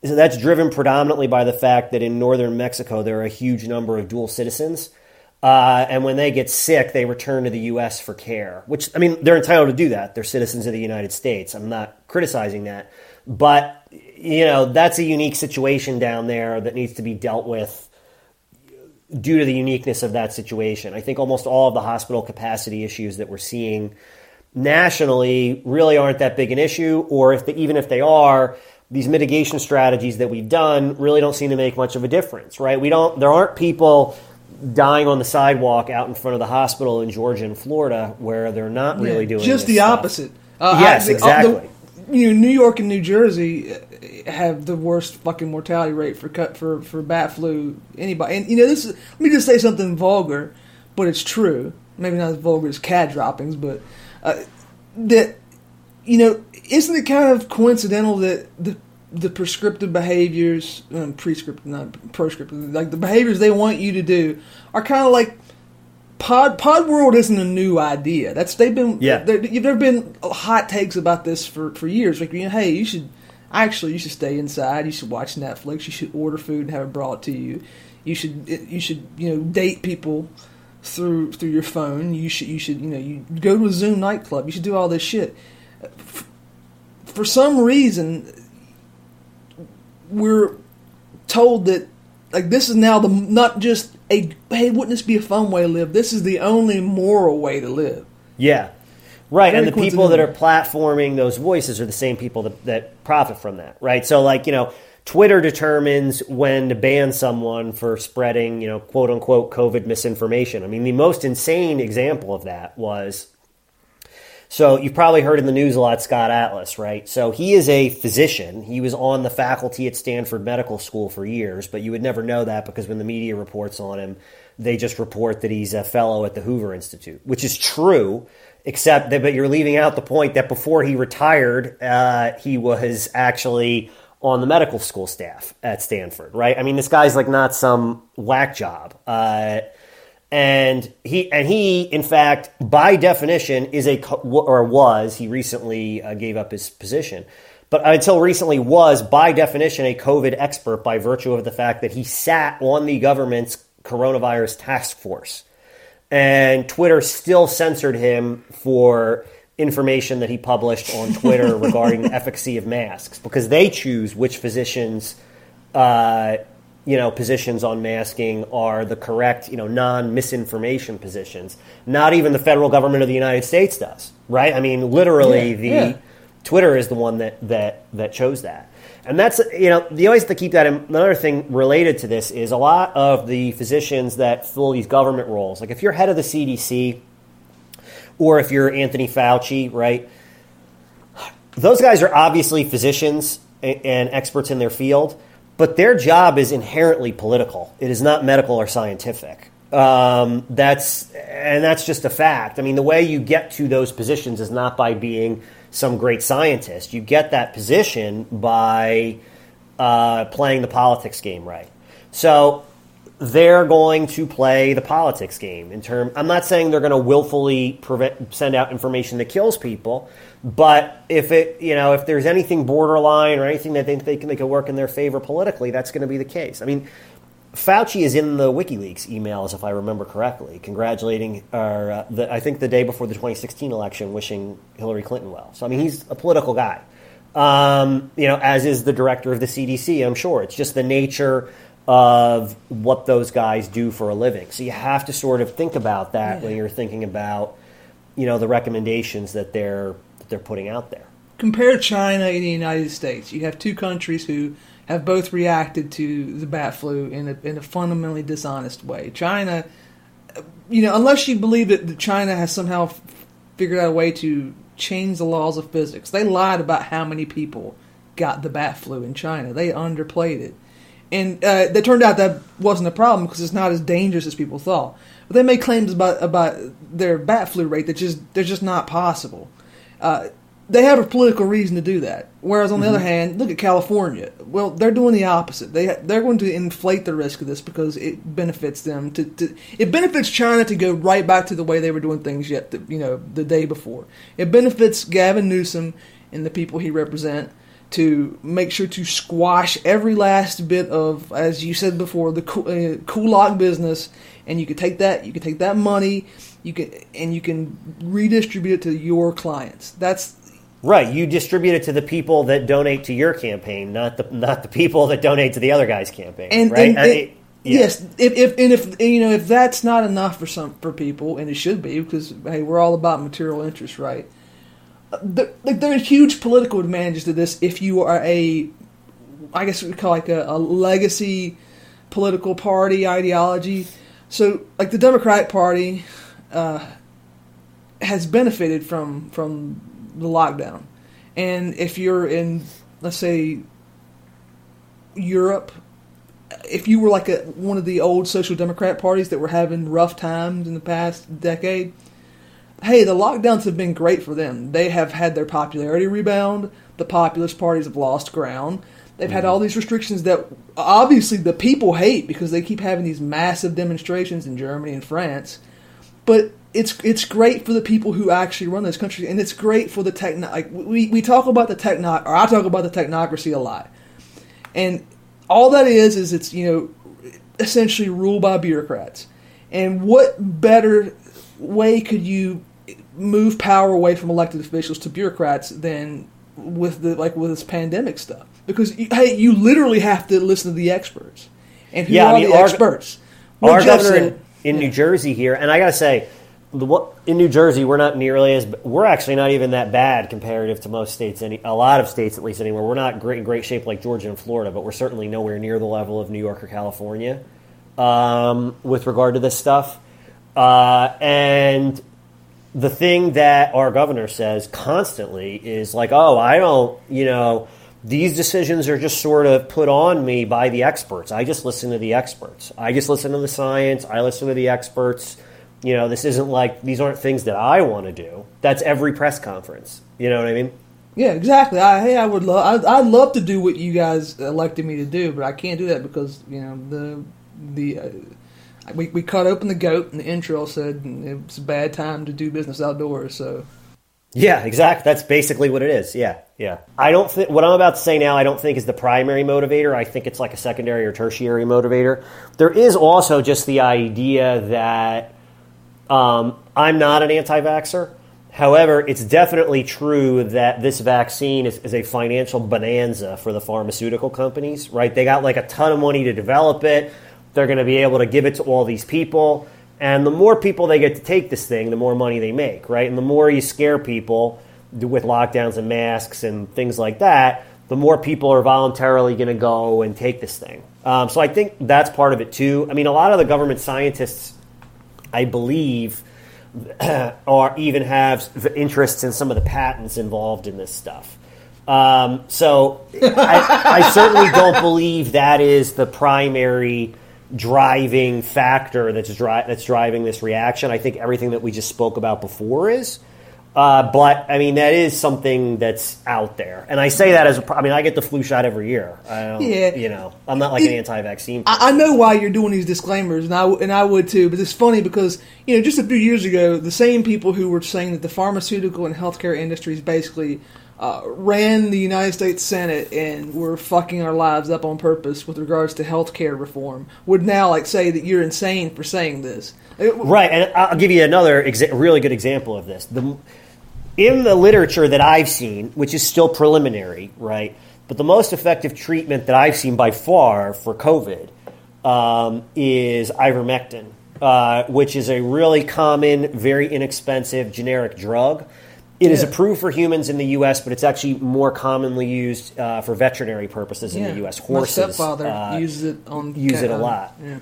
That's driven predominantly by the fact that in northern Mexico there are a huge number of dual citizens. Uh, and when they get sick, they return to the U.S. for care, which, I mean, they're entitled to do that. They're citizens of the United States. I'm not criticizing that. But, you know, that's a unique situation down there that needs to be dealt with due to the uniqueness of that situation. I think almost all of the hospital capacity issues that we're seeing nationally really aren't that big an issue, or if they, even if they are, these mitigation strategies that we've done really don't seem to make much of a difference, right? We don't, there aren't people dying on the sidewalk out in front of the hospital in Georgia and Florida where they're not really
Yeah,
doing
just the
stuff.
opposite. Uh,
Yes,
I- the-
exactly.
the- you know, New York and New Jersey, uh, have the worst fucking mortality rate for cut for for bat flu. Anybody, and you know this. Is, let me just say something vulgar, but it's true. Maybe not as vulgar as cat droppings, but uh, that you know, isn't it kind of coincidental that the the prescriptive behaviors, um, prescriptive, not prescriptive, like the behaviors they want you to do, are kind of like pod pod world isn't a new idea. That's they've been
Yeah.
There, there have been hot takes about this for for years. Like you know, hey, you should actually you should stay inside. You should watch Netflix. You should order food and have it brought to you. You should you should you know date people through through your phone. You should you should you know you go to a Zoom nightclub. You should do all this shit. For some reason, we're told that like this is now the not just a hey wouldn't this be a fun way to live this is the only moral way to live
Yeah. Right,
Very
and the people that are platforming those voices are the same people that, that profit from that, right? So, like, you know, Twitter determines when to ban someone for spreading, you know, quote unquote COVID misinformation. I mean, the most insane example of that was so you've probably heard in the news a lot Scott Atlas, right? So he is a physician. He was on the faculty at Stanford Medical School for years, but you would never know that because when the media reports on him, they just report that he's a fellow at the Hoover Institute, which is true, except that but you're leaving out the point that before he retired, uh, he was actually on the medical school staff at Stanford, right? I mean, this guy's like not some whack job. Uh, and he and he in fact by definition is a or was he recently uh, gave up his position. But until recently was by definition a covid expert by virtue of the fact that he sat on the government's coronavirus task force. And twitter still censored him for information that he published on twitter regarding the efficacy of masks because they choose which physicians uh, you know, positions on masking are the correct, you know, non-misinformation positions. Not even the federal government of the United States does, right? I mean, literally,
Yeah,
the
yeah.
Twitter is the one that that that chose that, and that's you know, you always have to keep that. in Another thing related to this is a lot of the physicians that fill these government roles. Like if you're head of the CDC, or if you're Anthony Fauci, right? those guys are obviously physicians and experts in their field, but their job is inherently political. It is not medical or scientific. Um, that's and that's just a fact. I mean, the way you get to those positions is not by being some great scientist. You get that position by uh, playing the politics game right. So they're going to play the politics game in term I'm not saying they're going to willfully prevent send out information that kills people, but if it you know if there's anything borderline or anything that they think they can, they can work in their favor politically, that's going to be the case. I mean, Fauci is in the WikiLeaks emails, if I remember correctly, congratulating, or uh, the, I think the day before the 2016 election, wishing Hillary Clinton well. So I mean, he's a political guy, um, you know, as is the director of the CDC. I'm sure it's just the nature of what those guys do for a living. So you have to sort of think about that when you're thinking about, you know, the recommendations that they're that they're putting out there.
compare China and the United States. You have two countries who have both reacted to the bat flu in a, in a fundamentally dishonest way. China, you know, unless you believe that China has somehow f- figured out a way to change the laws of physics, they lied about how many people got the bat flu in China. They underplayed it. And uh, it turned out that wasn't a problem because it's not as dangerous as people thought. But they made claims about about their bat flu rate that just they're just not possible. Uh, they have a political reason to do that. Whereas on the other hand, look at California. Well, they're doing the opposite. They they're going to inflate the risk of this because it benefits them to, to it benefits China to go right back to the way they were doing things yet the, you know the day before. It benefits Gavin Newsom and the people he represent to make sure to squash every last bit of, as you said before, the uh, kulak business, and you can take that, you can take that money, you can, and you can redistribute it to your clients. That's
Right, you distribute it to the people that donate to your campaign, not the not the people that donate to the other guy's campaign.
and,
right?
and,
I-
and-
yeah.
yes, if, if and if you know if that's not enough for some for people, and it should be because hey, we're all about material interest, right? Uh, There, like there are huge political advantages to this if you are a, I guess we call like a, a legacy political party ideology. So like the Democratic Party uh, has benefited from from the lockdown, and if you're in let's say Europe, if you were like a one of the old social democrat parties that were having rough times in the past decade, hey, the lockdowns have been great for them. They have had their popularity rebound. The populist parties have lost ground. They've had all these restrictions that obviously the people hate because they keep having these massive demonstrations in Germany and France. But it's it's great for the people who actually run this country, and it's great for the techno. Like we, we talk about the techno, or I talk about the technocracy a lot, and all that is is it's you know essentially ruled by bureaucrats. And what better way could you move power away from elected officials to bureaucrats than with the like with this pandemic stuff? Because you- hey, you literally have to listen to the experts, and who
Yeah, I
are
mean,
the
our-
experts? What
Our governor in. New Jersey here, and I gotta say, the, what, in New Jersey, we're not nearly as we're actually not even that bad comparative to most states. Any a lot of states, at least anywhere, we're not great in great shape like Georgia and Florida, but we're certainly nowhere near the level of New York or California um, with regard to this stuff. Uh, and the thing that our governor says constantly is like, oh, I don't, you know, these decisions are just sort of put on me by the experts. I just listen to the experts. I just listen to the science. I listen to the experts. You know, this isn't like, these aren't things that I want to do. That's every press conference. You know what I mean?
Yeah, exactly. I, hey, I would love. I'd love to do what you guys elected me to do, but I can't do that because you know the the uh, we we cut open the goat and the intro said it's a bad time to do business outdoors. So
Yeah, exactly. That's basically what it is. Yeah, yeah. I don't think what I'm about to say now. I don't think is the primary motivator. I think it's like a secondary or tertiary motivator. There is also just the idea that um, I'm not an anti-vaxxer. However, it's definitely true that this vaccine is, is a financial bonanza for the pharmaceutical companies. Right? They got like a ton of money to develop it. They're going to be able to give it to all these people. And the more people they get to take this thing, the more money they make, right? And the more you scare people with lockdowns and masks and things like that, the more people are voluntarily going to go and take this thing. Um, so I think that's part of it too. I mean, a lot of the government scientists, I believe, or even have interests in some of the patents involved in this stuff. Um, so I, I certainly don't believe that is the primary driving factor that's dri- that's driving this reaction. I think everything that we just spoke about before is. Uh, but I mean that is something that's out there, and I say that as a, I mean I get the flu shot every year. I don't,
Yeah.
you know, I'm not like an anti-vaccine.
I, I know why you're doing these disclaimers, and I and I would too. But it's funny because you know just a few years ago, the same people who were saying that the pharmaceutical and healthcare industries basically uh, ran the United States Senate and were fucking our lives up on purpose with regards to healthcare reform would now like say that you're insane for saying this.
Right, and I'll give you another exa- really good example of this. The, in the literature that I've seen, which is still preliminary, right, but the most effective treatment that I've seen by far for COVID um, is ivermectin, uh, which is a really common, very inexpensive generic drug. It is
Yeah.
approved for humans in the U.S., but it's actually more commonly used uh, for veterinary purposes in the U.S. Horses
My stepfather
uh,
uses it on
use it a
uh,
lot.
Yeah.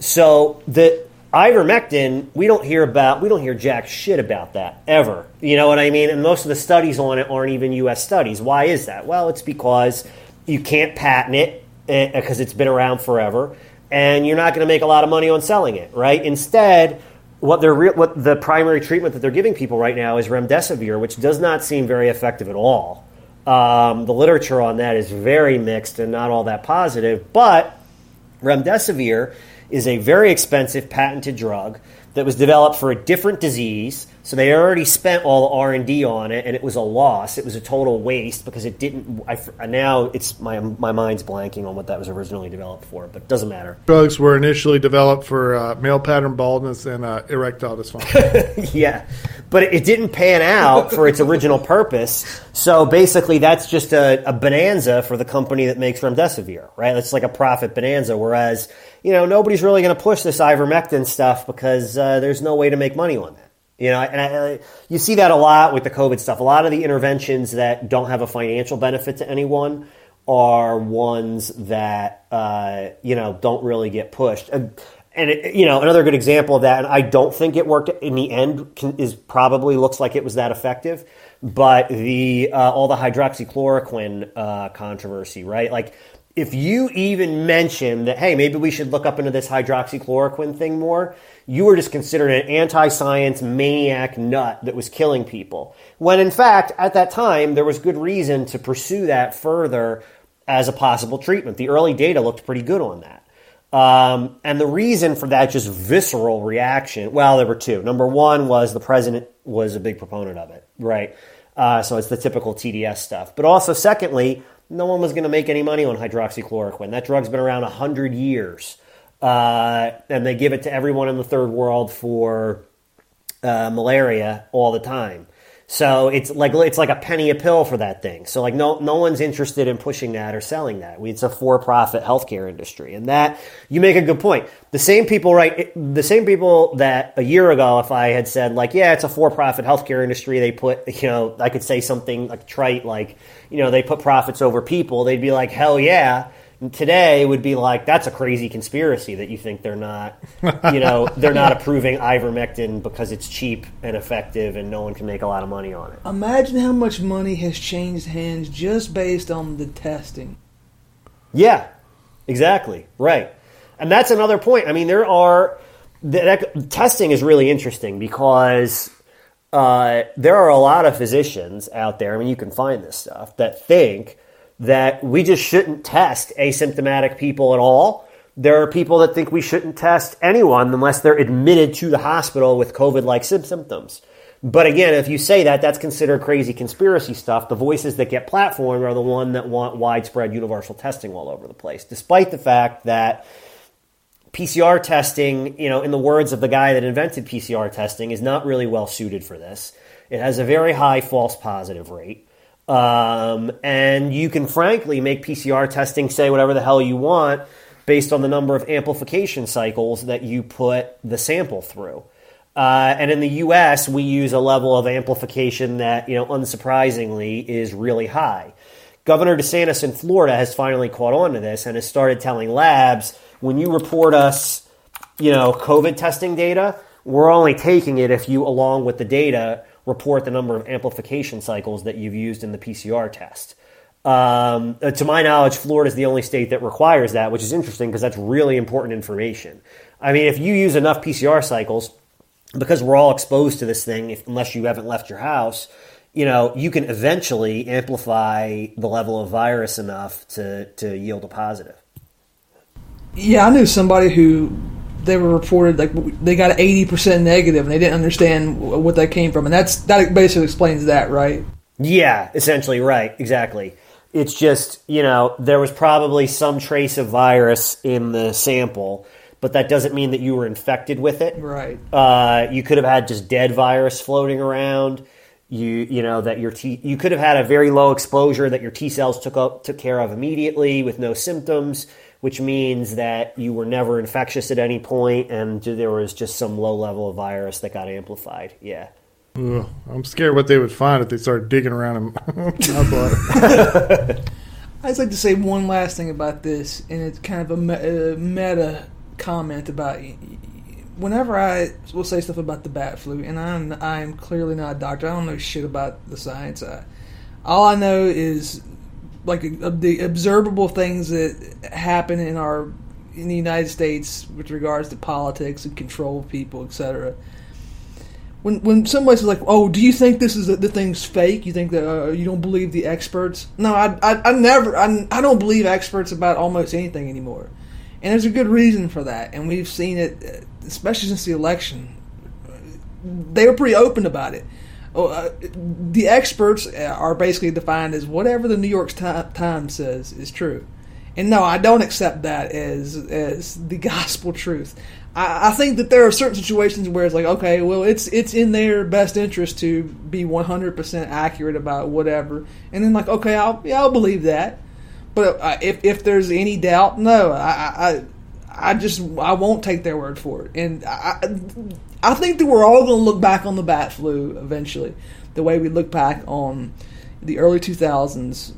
So the ivermectin, we don't hear about, we don't hear jack shit about that ever. You know what I mean? And most of the studies on it aren't even U.S. studies. Why is that? Well, it's because you can't patent it because it's been around forever, and you're not going to make a lot of money on selling it, right? Instead, what they're re- what the primary treatment that they're giving people right now is remdesivir, which does not seem very effective at all. Um, the literature on that is very mixed and not all that positive, but Remdesivir is a very expensive patented drug that was developed for a different disease. So they already spent all the R and D on it, and it was a loss. It was a total waste because it didn't. I, now it's my my mind's blanking on what that was originally developed for, but it doesn't matter.
Drugs were initially developed for uh, male pattern baldness and uh, erectile dysfunction.
yeah, but it didn't pan out for its original purpose. So basically, that's just a, a bonanza for the company that makes remdesivir, right? It's like a profit bonanza. Whereas, you know, nobody's really going to push this ivermectin stuff because uh, there's no way to make money on that. You know, and I, you see that a lot with the COVID stuff. A lot of the interventions that don't have a financial benefit to anyone are ones that uh, you know don't really get pushed. And, and it, you know, another good example of that, and I don't think it worked in the end, can, is probably looks like it was that effective. But the uh, all the hydroxychloroquine uh, controversy, right? Like if you even mention that, hey, maybe we should look up into this hydroxychloroquine thing more, you were just considered an anti science maniac nut that was killing people. When in fact, at that time, there was good reason to pursue that further as a possible treatment. The early data looked pretty good on that. Um, and the reason for that just visceral reaction, well, there were two. Number one was the president was a big proponent of it, right? Uh, so it's the typical TDS stuff. But also, secondly, no one was going to make any money on hydroxychloroquine. That drug's been around 100 years. Uh, and they give it to everyone in the third world for uh, malaria all the time. So it's like it's like a penny a pill for that thing. So like no no one's interested in pushing that or selling that. It's a for-profit healthcare industry, and that you make a good point. The same people, right? The same people that a year ago, if I had said like, yeah, it's a for-profit healthcare industry, they put you know I could say something like trite like you know they put profits over people. They'd be like, hell yeah today would be like that's a crazy conspiracy that you think they're not you know they're not approving ivermectin because it's cheap and effective and no one can make a lot of money on it.
Imagine how much money has changed hands just based on the testing.
yeah exactly. Right. And that's another point. I mean there are that, testing is really interesting because uh, there are a lot of physicians out there i mean you can find this stuff that think that we just shouldn't test asymptomatic people at all. There are people that think we shouldn't test anyone unless they're admitted to the hospital with COVID like symptoms. But again, if you say that, that's considered crazy conspiracy stuff. The voices that get platformed are the one that want widespread universal testing all over the place, despite the fact that PCR testing, you know, in the words of the guy that invented PCR testing, is not really well suited for this. It has a very high false positive rate. Um, and you can frankly make PCR testing say whatever the hell you want based on the number of amplification cycles that you put the sample through. Uh, and in the U.S., we use a level of amplification that, you know, unsurprisingly, is really high. Governor DeSantis in Florida has finally caught on to this and has started telling labs when you report us, you know, COVID testing data, we're only taking it if you, along with the data, report the number of amplification cycles that you've used in the PCR test. Um, uh, to my knowledge, Florida is the only state that requires that, which is interesting because that's really important information. I mean, if you use enough PCR cycles, because we're all exposed to this thing, if, unless you haven't left your house, you know, you can eventually amplify the level of virus enough to, to yield a positive.
Yeah, I knew somebody who they were reported like they got eighty percent negative, and they didn't understand what that came from, and that's that basically explains that, right?
Yeah, essentially, right, exactly. It's just you know there was probably some trace of virus in the sample, but that doesn't mean that you were infected with it.
Right.
Uh, you could have had just dead virus floating around. You you know that your T you could have had a very low exposure that your T cells took up took care of immediately with no symptoms which means that you were never infectious at any point and there was just some low level of virus that got amplified. Yeah.
Ugh, I'm scared what they would find if they started digging around in my blood.
I'd just like to say one last thing about this, and it's kind of a uh, meta comment about whenever I will say stuff about the bat flu, and I'm I'm clearly not a doctor. I don't know shit about the science. I, all I know is like uh, the observable things that happen in our in the United States with regards to politics and control of people, etc. When when somebody says like, "Oh, do you think this is the, the thing's fake? You think that uh, you don't believe the experts?" No, I I, I never I, I don't believe experts about almost anything anymore, and there's a good reason for that, and we've seen it, uh, especially since the election. They were pretty open about it uh, the experts are basically defined as whatever the New York Times says is true. And no, I don't accept that as as the gospel truth. I, I, think that there are certain situations where it's like, okay, well, it's it's in their best interest to be one hundred percent accurate about whatever, and then like, okay, I'll yeah, I'll believe that. But uh, if if there's any doubt, no, I, I I just I won't take their word for it. And I I think that we're all going to look back on the bat flu eventually, the way we look back on the early 2000s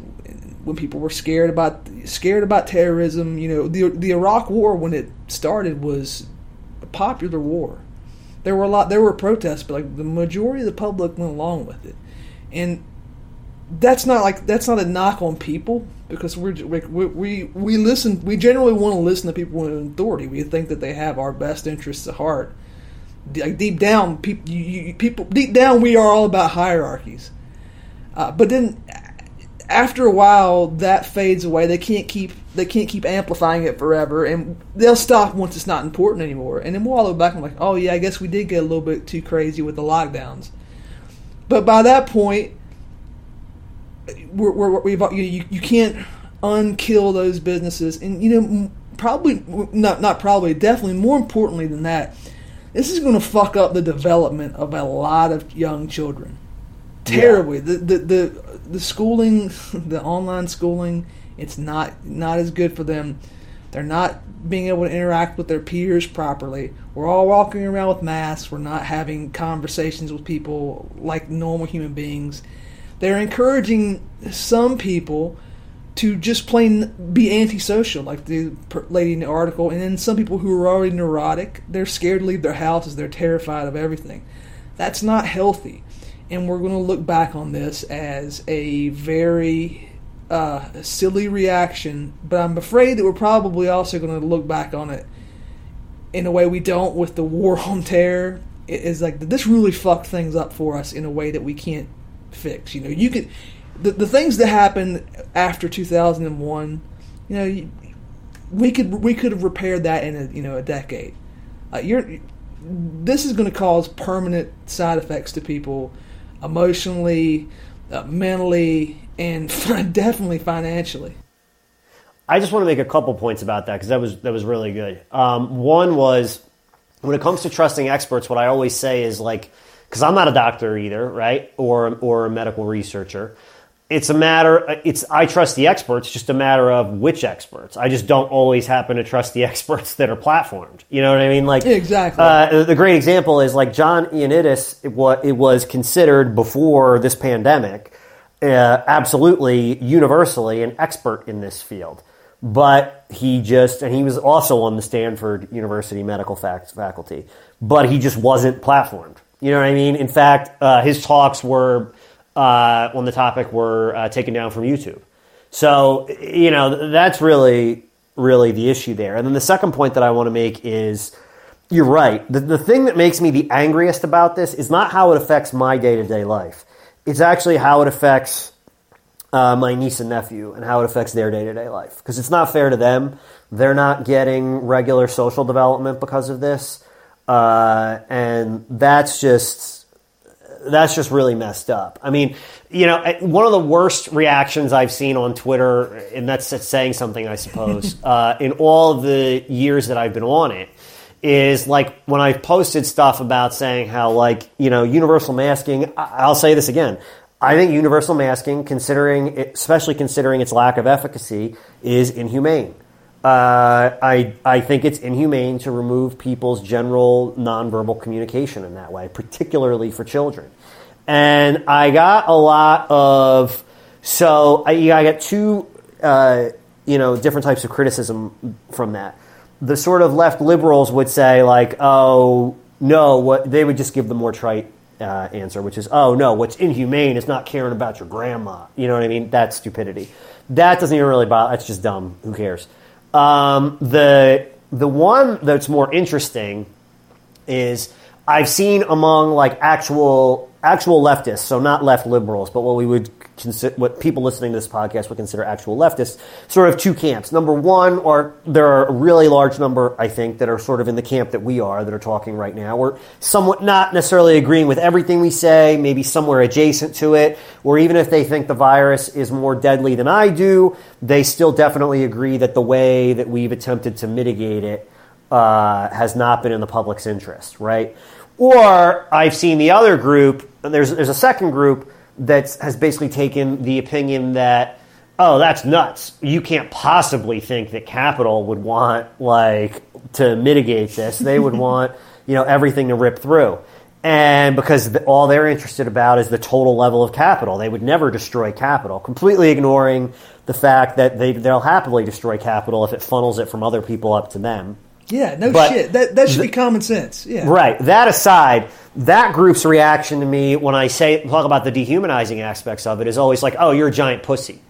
when people were scared about scared about terrorism. You know, the the Iraq War when it started was a popular war. There were a lot there were protests, but like the majority of the public went along with it. And that's not like that's not a knock on people because we're we we, we listen we generally want to listen to people in authority. We think that they have our best interests at heart. Like deep down, people, you, you, people deep down, we are all about hierarchies. Uh, but then after a while, that fades away. They can't keep they can't keep amplifying it forever, and they'll stop once it's not important anymore. And then we'll all look back and like, oh yeah, I guess we did get a little bit too crazy with the lockdowns. But by that point, we're, we're, we've you, you can't unkill those businesses, and you know probably not not probably definitely more importantly than that, this is going to fuck up the development of a lot of young children terribly. Yeah. The, the the the schooling, the online schooling, it's not not as good for them. They're not being able to interact with their peers properly. We're all walking around with masks. We're not having conversations with people like normal human beings. They're encouraging some people to just plain be antisocial, like the lady in the article, and then some people who are already neurotic, they're scared to leave their houses. They're terrified of everything. That's not healthy and we're going to look back on this as a very uh, silly reaction. But I'm afraid that we're probably also going to look back on it in a way we don't with the war on terror. It is like this really fucked things up for us in a way that we can't fix. You know, you could the the things that happened after 2001. You know, we could we could have repaired that in a you know a decade. Uh, you're this is going to cause permanent side effects to people emotionally, uh, mentally, and definitely financially.
I just want to make a couple points about that because that was that was really good. Um, one was when it comes to trusting experts, what I always say is like because I'm not a doctor either, right, or or a medical researcher it's a matter it's i trust the experts just a matter of which experts. I just don't always happen to trust the experts that are platformed. You know what i mean? Like
exactly.
uh, the great example is like john ioannidis it was, it was considered before this pandemic uh, absolutely universally an expert in this field. But he just and he was also on the stanford university medical faculty but he just wasn't platformed. You know what i mean? In fact uh, his talks were uh, on the topic were uh, taken down from YouTube. So, you know, that's really, really the issue there. And then the second point that I want to make is you're right. The, the thing that makes me the angriest about this is not how it affects my day to day life, it's actually how it affects uh, my niece and nephew and how it affects their day to day life. Because it's not fair to them. They're not getting regular social development because of this. Uh, and that's just that's just really messed up. I mean, you know, one of the worst reactions I've seen on Twitter, and that's saying something, I suppose, uh, in all the years that I've been on it, is like when I've posted stuff about saying how, like, you know, universal masking, I'll say this again. I think universal masking, considering, especially considering its lack of efficacy, is inhumane. Uh, I, I think it's inhumane to remove people's general nonverbal communication in that way, particularly for children. And I got a lot of, so I, I got two, uh, you know, different types of criticism from that. The sort of left liberals would say, like, oh, no, what they would just give the more trite uh, answer, which is, oh, no, what's inhumane is not caring about your grandma. You know what I mean? That's stupidity. That doesn't even really bother, that's just dumb. Who cares? Um, the the one that's more interesting is I've seen among like actual actual leftists, so not left liberals, but what we would what people listening to this podcast would consider actual leftists, sort of two camps. Number one, or there are a really large number, I think, that are sort of in the camp that we are, that are talking right now. We're somewhat not necessarily agreeing with everything we say, maybe somewhere adjacent to it, or even if they think the virus is more deadly than I do, they still definitely agree that the way that we've attempted to mitigate it uh, has not been in the public's interest, right? Or I've seen the other group, there's, there's a second group that has basically taken the opinion that, oh, that's nuts. You can't possibly think that capital would want, like, to mitigate this. They would want, you know, everything to rip through. And because the, all they're interested about is the total level of capital. They would never destroy capital, completely ignoring the fact that they, they'll happily destroy capital if it funnels it from other people up to them
Yeah, no
But
shit. That that should
the-
be common sense. Yeah.
Right. That aside, that group's reaction to me when I say talk about the dehumanizing aspects of it is always like, "Oh, you're a giant pussy."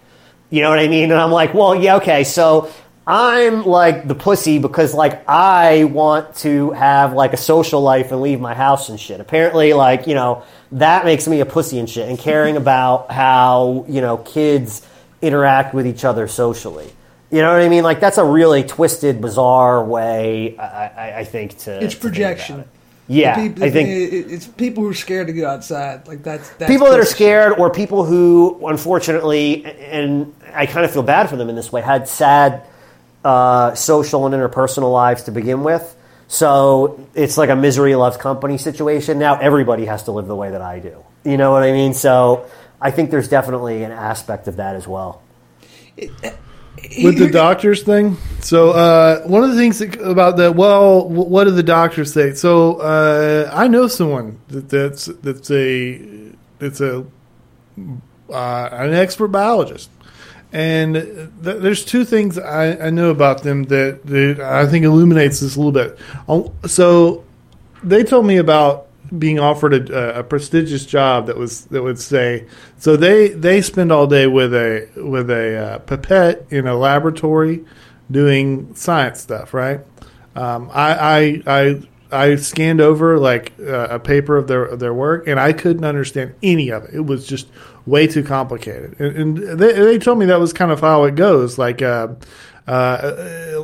You know what I mean? And I'm like, "Well, yeah, okay. So I'm like the pussy because like I want to have like a social life and leave my house and shit. Apparently, like you know that makes me a pussy and shit. And caring about how you know kids interact with each other socially." You know what I mean? Like that's a really twisted, bizarre way. I, I, I think to
It's
to think
projection.
it. Yeah,
People,
I think
it- it- it's people who are scared to go outside. Like that's, that's
people that are scared or people who unfortunately and i kind of feel bad for them in this way had sad uh, social and interpersonal lives to begin with so it's like a misery loves company situation now everybody has to live the way that i do you know what i mean so i think there's definitely an aspect of that as well
with the doctors thing. So uh, one of the things that, about that, well, what do the doctors say? So uh, I know someone that, that's that's a that's a uh, an expert biologist, and th- there's two things I, I know about them that, that I think illuminates this a little bit. Um, So they told me about being offered a, a prestigious job that was that would say so they they spend all day with a with a uh, pipette in a laboratory doing science stuff right? Um, I, I I I scanned over like uh, a paper of their of their work and I couldn't understand any of it. It was just way too complicated. And, and they, they told me that was kind of how it goes. Like uh, uh,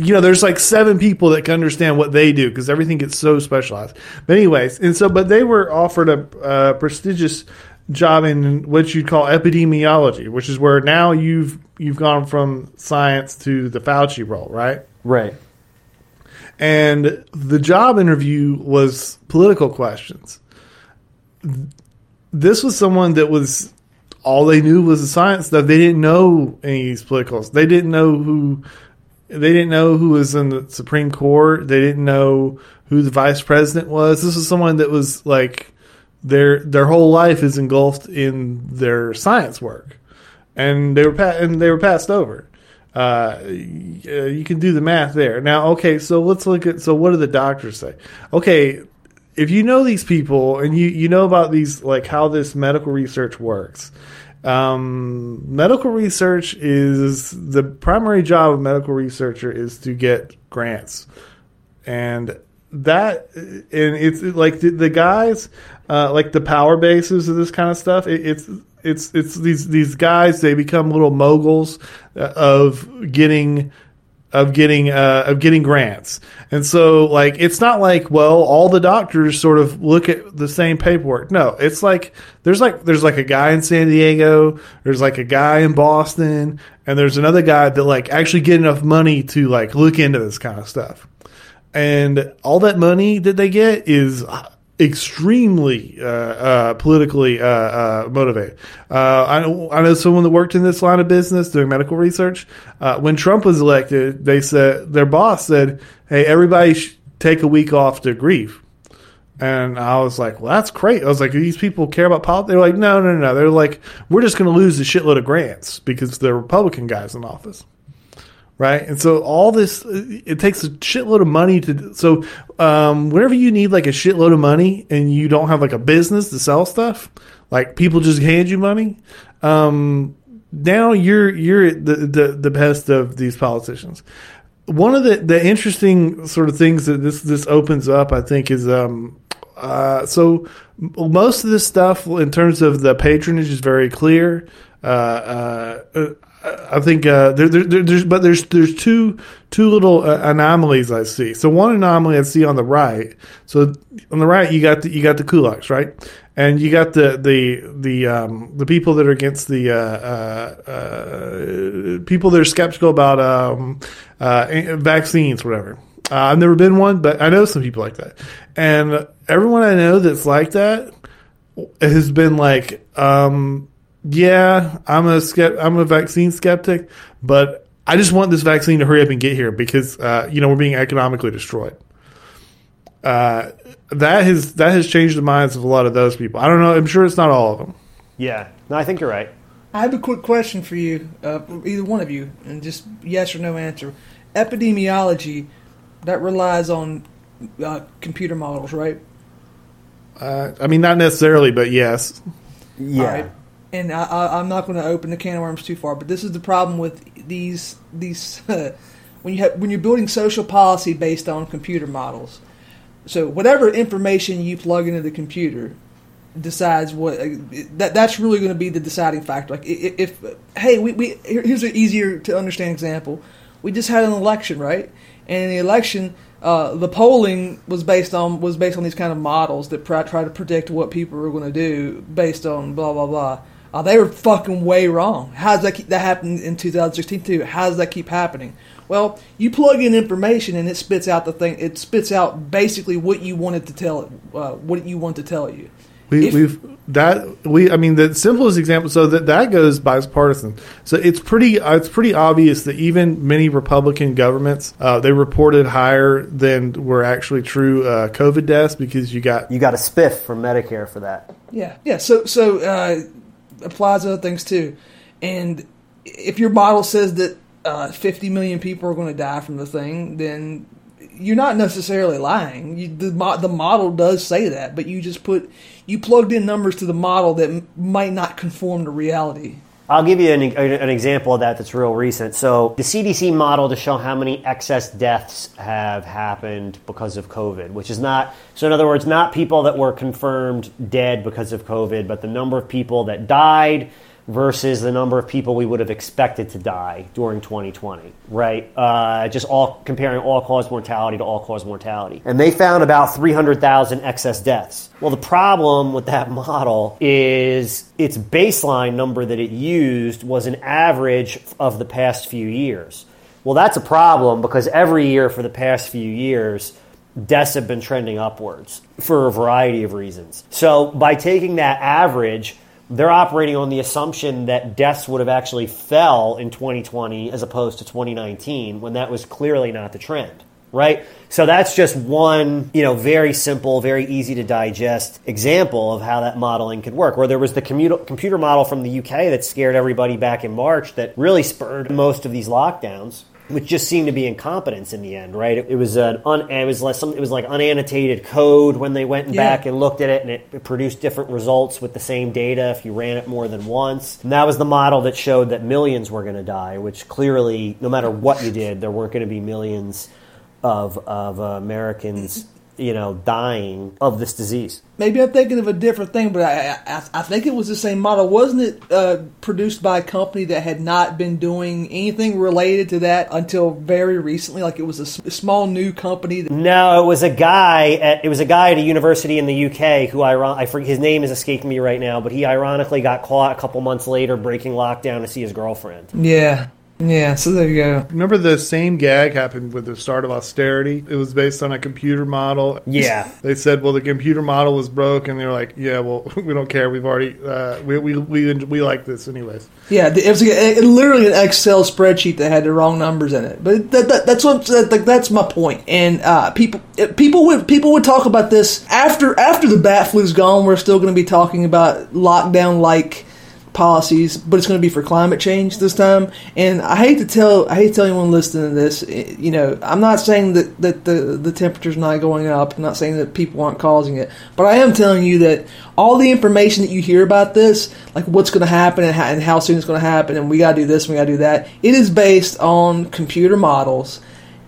you know, there's like seven people that can understand what they do because everything gets so specialized. But anyways, and so, but they were offered a uh, prestigious job in what you'd call epidemiology, which is where now you've you've gone from science to the Fauci role, right?
right
And the job interview was political questions. This was someone that was all they knew was the science stuff. They didn't know any of these politicals. They didn't know who they didn't know who was in the Supreme Court. They didn't know who the vice president was. This was someone that was like their their whole life is engulfed in their science work, and they were pa- and they were passed over. Uh, uh, you can do the math there. Now, okay, so let's look at so what do the doctors say? Okay, if you know these people and you you know about these like how this medical research works. Um, medical research is the primary job of medical researcher is to get grants, and that and it's like the, the guys, uh, like the power bases of this kind of stuff. It, it's it's it's these these guys they become little moguls uh, of getting of getting uh, of getting grants. And so like it's not like well all the doctors sort of look at the same paperwork. No, it's like there's like there's like a guy in San Diego, there's like a guy in Boston, and there's another guy that like actually get enough money to like look into this kind of stuff. And all that money that they get is extremely uh, uh, politically uh, uh, motivated. Uh, I, know, I know someone that worked in this line of business doing medical research. Uh, when Trump was elected, they said their boss said, "Hey, everybody take a week off to grieve." And I was like, "Well, that's great." I was like, "These people care about politics?" They're like, "No, no, no." They're like, "We're just going to lose a shitload of grants because the Republican guys in office." Right? And so all this it takes a shitload of money to. So um, whenever you need like a shitload of money and you don't have like a business to sell stuff, like people just hand you money. Um, now you're you're the, the the best of these politicians. One of the the interesting sort of things that this this opens up, I think, is um, uh, so most of this stuff in terms of the patronage is very clear. Uh, uh, I think uh, there, there, there- there's but there's there's two two little uh, anomalies I see. So one anomaly I see on the right. So on the right you got the you got the kulaks right, and you got the the the um, the people that are against the uh, uh, uh, people that are skeptical about um, uh, vaccines, whatever. I've never been one, but I know some people like that, and everyone I know that's like that has been like, um, yeah, I'm a skept- I'm a vaccine skeptic, but I just want this vaccine to hurry up and get here because uh, you know we're being economically destroyed. Uh, that has that has changed the minds of a lot of those people. I don't know. I'm sure it's not all of them.
yeah no i think you're right
I have a quick question for you, uh, either one of you, and just yes or no answer. Epidemiology, that relies on uh, computer models, right?
Uh, I mean, not necessarily, but yes.
Yeah.
All right. And I, I'm not going to open the can of worms too far, but this is the problem with these these when you have when you're building social policy based on computer models. So whatever information you plug into the computer decides what that that's really going to be the deciding factor. Like if, if hey, we, we here's an easier to understand example. We just had an election, right? And in the election, uh, the polling was based on was based on these kind of models that pr- try to predict what people were going to do based on blah blah blah. Uh, they were fucking way wrong. How does that keep, that happen in 2016 too? How does that keep happening? Well, you plug in information and it spits out the thing. It spits out basically what you wanted to tell it, uh, what you want to tell you.
We,
If-
we've that we I mean the simplest example so that that goes bipartisan so it's pretty uh, it's pretty obvious that even many Republican governments uh, they reported higher than were actually true uh, COVID deaths because you got
You got a spiff from Medicare for that.
Yeah, yeah. So so uh, applies to other things too. And if your model says that uh, 50 million people are going to die from the thing, then you're not necessarily lying. You, the the model does say that, but you just put you plugged in numbers to the model that m- might not conform to reality.
I'll give you an, an example of that that's real recent. So, the CDC model to show how many excess deaths have happened because of COVID, which is not, so in other words, not people that were confirmed dead because of COVID, but the number of people that died versus the number of people we would have expected to die during 2020, right? Uh, just all comparing all cause mortality to all cause mortality. And they found about 300,000 excess deaths. Well, the problem with that model is its baseline number that it used was an average of the past few years. Well, that's a problem because every year for the past few years, deaths have been trending upwards for a variety of reasons. So, by taking that average, they're operating on the assumption that deaths would have actually fell in 2020 as opposed to 2019 when that was clearly not the trend right? So that's just one you know very simple very easy to digest example of how that modeling could work. Where there was the computer model from the uk that scared everybody back in march that really spurred most of these lockdowns which just seemed to be incompetence in the end, right? It, it was an un, it was like some, it was like unannotated code when they went
Yeah.
back and looked at it, and it, it produced different results with the same data if you ran it more than once. And that was the model that showed that millions were going to die, which clearly, no matter what you did, there weren't going to be millions of of uh, Americans, you know, dying of this disease.
Maybe I'm thinking of a different thing, but I, I, I think it was the same model. Wasn't it uh, produced by a company that had not been doing anything related to that until very recently? Like it was a small new company. That,
No, it was a guy. At, it was a guy at a university in the UK who iron, I forget his name is escaping me right now, but he ironically got caught a couple months later breaking lockdown to see his girlfriend.
yeah, yeah. So there you go.
remember the same gag happened with the start of austerity it was based on a computer model
Yeah.
they said well the computer model was broke and they're like yeah well we don't care we've already uh, we, we, we, we like this anyways
Yeah, it was a, literally an Excel spreadsheet that had the wrong numbers in it. But that, that, that's what that, like, that's my point. And uh, people people would people would talk about this after after the bat flu's gone. We're still going to be talking about lockdown like policies, but it's going to be for climate change this time. And I hate to tell I hate to tell anyone listening to this, eh, you know, I'm not saying that that the the temperature's not going up. I'm not saying that people aren't causing it, but I am telling you that all the information that you hear about this, like what's going to happen and how, and how soon it's going to happen, and we got to do this, and we got to do that, it is based on computer models,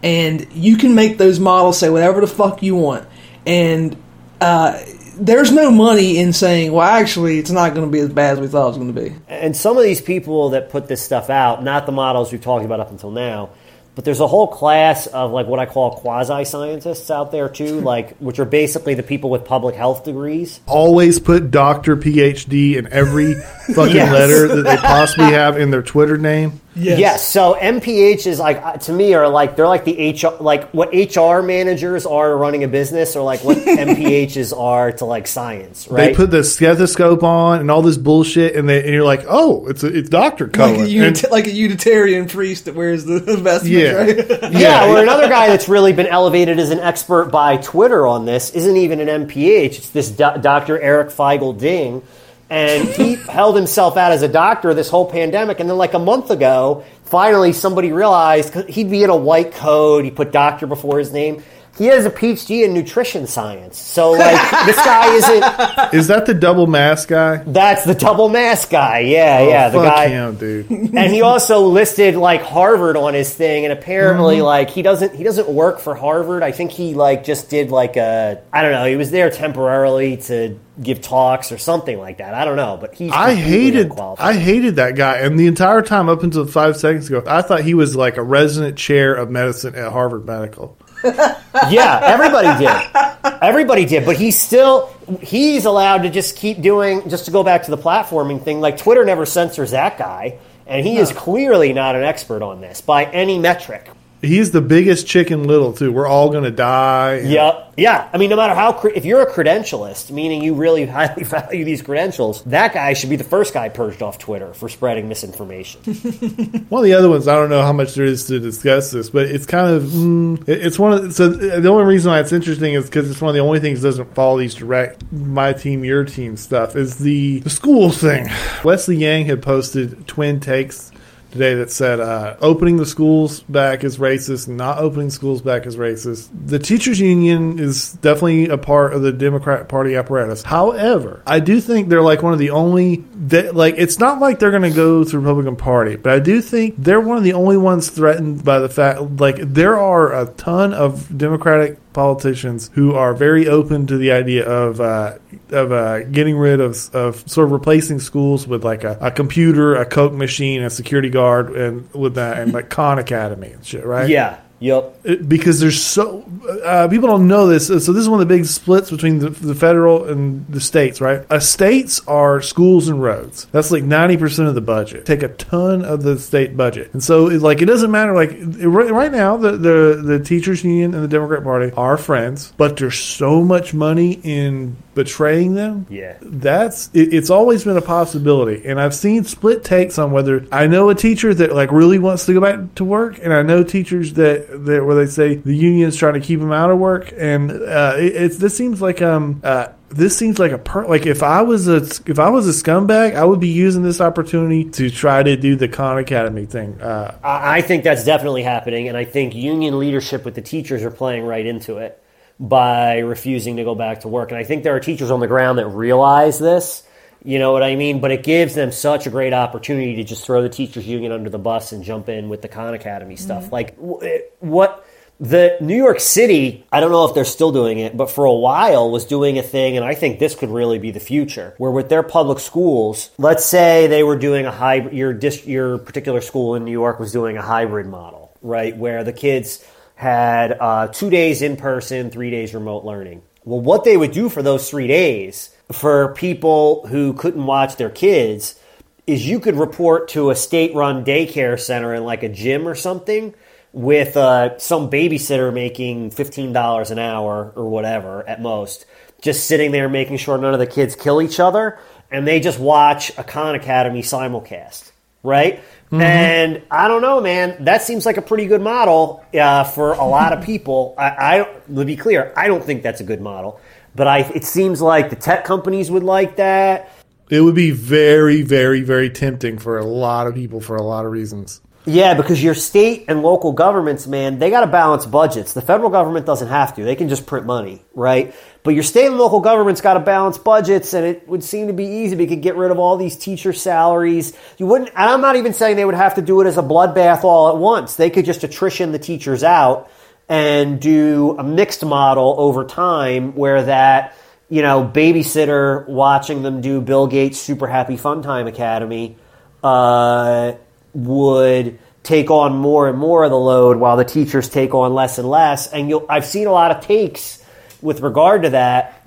and you can make those models say whatever the fuck you want, and uh, there's no money in saying, well, actually, it's not going to be as bad as we thought it was going to be.
And some of these people that put this stuff out, not the models we've talked about up until now, but there's a whole class of like what I call quasi scientists out there too, like which are basically the people with public health degrees.
always put doctor phd in every fucking
Yes.
letter that they possibly have in their twitter name
Yes. So MPH is like uh, to me are like they're like the HR like what HR managers are to running a business or like what MPHs are to like science, right?
They put the stethoscope on and all this bullshit, and, they, and you're like, oh, it's a, it's Doctor
Like
Cohen.
a,
And-
unit- like a Unitarian priest that wears the vestments,
yeah,
right?
yeah, or another guy that's really been elevated as an expert by Twitter on this isn't even an MPH. It's this do- Dr. Eric Feigl Ding. And he held himself out as a doctor this whole pandemic. And then, like a month ago, finally somebody realized he'd be in a white coat. He put doctor before his name. He has a PhD in nutrition science. So, like, this guy isn't.
Is that the double mask guy?
That's the double mask guy. Yeah, yeah. The
Oh, Fuck
guy.
him, dude.
and he also listed like Harvard on his thing, and apparently
Mm-hmm.
like he doesn't he doesn't work for Harvard. I think he like just did like a I don't know. He was there temporarily to give talks or something like that. I don't know, but he's
I hated. I hated that guy, and the entire time up until five seconds ago, I thought he was like a resident chair of medicine at Harvard Medical.
yeah, everybody did. Everybody did, but he's still he's allowed to just keep doing just to go back to the platforming thing. Like Twitter never censors that guy, and he is clearly not an expert on this by any metric.
He's the biggest chicken little too. We're all gonna die. and-
Yeah, yeah. I mean, no matter how, if you're a credentialist, meaning you really highly value these credentials, that guy should be the first guy purged off Twitter for spreading misinformation.
One of the other ones, I don't know how much there is to discuss this, but it's kind of mm, it's one of so the only reason why it's interesting is because it's one of the only things that doesn't follow these direct my team your team stuff is the the schools thing. Wesley Yang had posted twin takes today that said uh, opening the schools back is racist, not opening schools back is racist. The teachers union is definitely a part of the Democrat Party apparatus. However, I do think they're like one of the only that like it's not like they're going to go to the Republican Party, but I do think they're one of the only ones threatened by the fact like there are a ton of Democratic politicians who are very open to the idea of uh, of uh, getting rid of of sort of replacing schools with like a, a computer, a Coke machine, a security guard, and with that and like Khan Academy and shit, right?
yeah. Yep.
It- because there's so uh, people don't know this. So this is one of the big splits between the, the federal and the states, right? Uh, states are schools and roads. That's like ninety percent of the budget. Take a ton of the state budget, and so it, like it doesn't matter. Like it- right now, the, the the teachers union and the Democrat Party are friends, but there's so much money in betraying them
Yeah.
that's it, it's always been a possibility and i've seen split takes on whether i know a teacher that like really wants to go back to work and i know teachers that where they say the union's trying to keep them out of work and uh, it, it's this seems like um uh this seems like a per like if I was a if I was a scumbag, I would be using this opportunity to try to do the Khan Academy thing. Uh,
I I think that's definitely happening, and I think union leadership with the teachers are playing right into it by refusing to go back to work. And I think there are teachers on the ground that realize this. You know what I mean? But it gives them such a great opportunity to just throw the teachers union under the bus and jump in with the Khan Academy stuff. Like what the New York City, I don't know if they're still doing it, but for a while was doing a thing, and I think this could really be the future, where with their public schools, let's say they were doing a hybrid, your dis, your particular school in New York was doing a hybrid model, right, where the kids had uh, two days in person, three days remote learning. Well, what they would do for those three days for people who couldn't watch their kids is you could report to a state-run daycare center in like a gym or something with uh, some babysitter making $15 an hour or whatever at most, just sitting there making sure none of the kids kill each other, and they just watch a Khan Academy simulcast, right? And I don't know, man. That seems like a pretty good model uh, for a lot of people. I, I to be clear, I don't think that's a good model, but I. It seems like the tech companies would like that.
it would be very, very, very tempting for a lot of people for a lot of reasons.
Yeah, because your state and local governments, man, they got to balance budgets. The federal government doesn't have to; they can just print money, right? But your state and local governments got to balance budgets, and it would seem to be easy. We could get rid of all these teacher salaries. You wouldn't, and I'm not even saying they would have to do it as a bloodbath all at once. They could just attrition the teachers out and do a mixed model over time, where that you know babysitter watching them do Bill Gates Super Happy Fun Time Academy uh, would take on more and more of the load while the teachers take on less and less. And you'll, I've seen a lot of takes with regard to that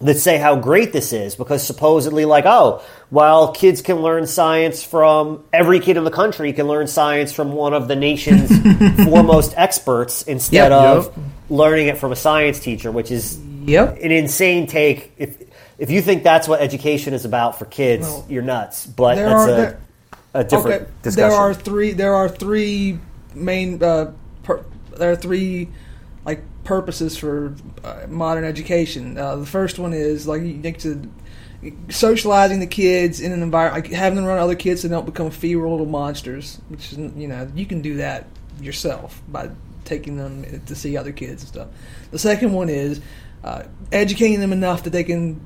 that say how great this is because supposedly, like, oh, while kids can learn science from every kid in the country can learn science from one of the nation's foremost experts instead
Yep.
of
Yep.
learning it from a science teacher, which is
Yep.
an insane take. If if you think that's what education is about for kids,
Well,
you're nuts. But
there
that's
are-
a,
there-
a different
okay.
discussion.
There are three. There are three main. Uh, per, there are three purposes for uh, modern education. Uh, the first one is like you Nick said, socializing the kids in an environment, like having them run other kids so they don't become feral little monsters. Which is, you know, you can do that yourself by taking them to see other kids and stuff. The second one is uh, educating them enough that they can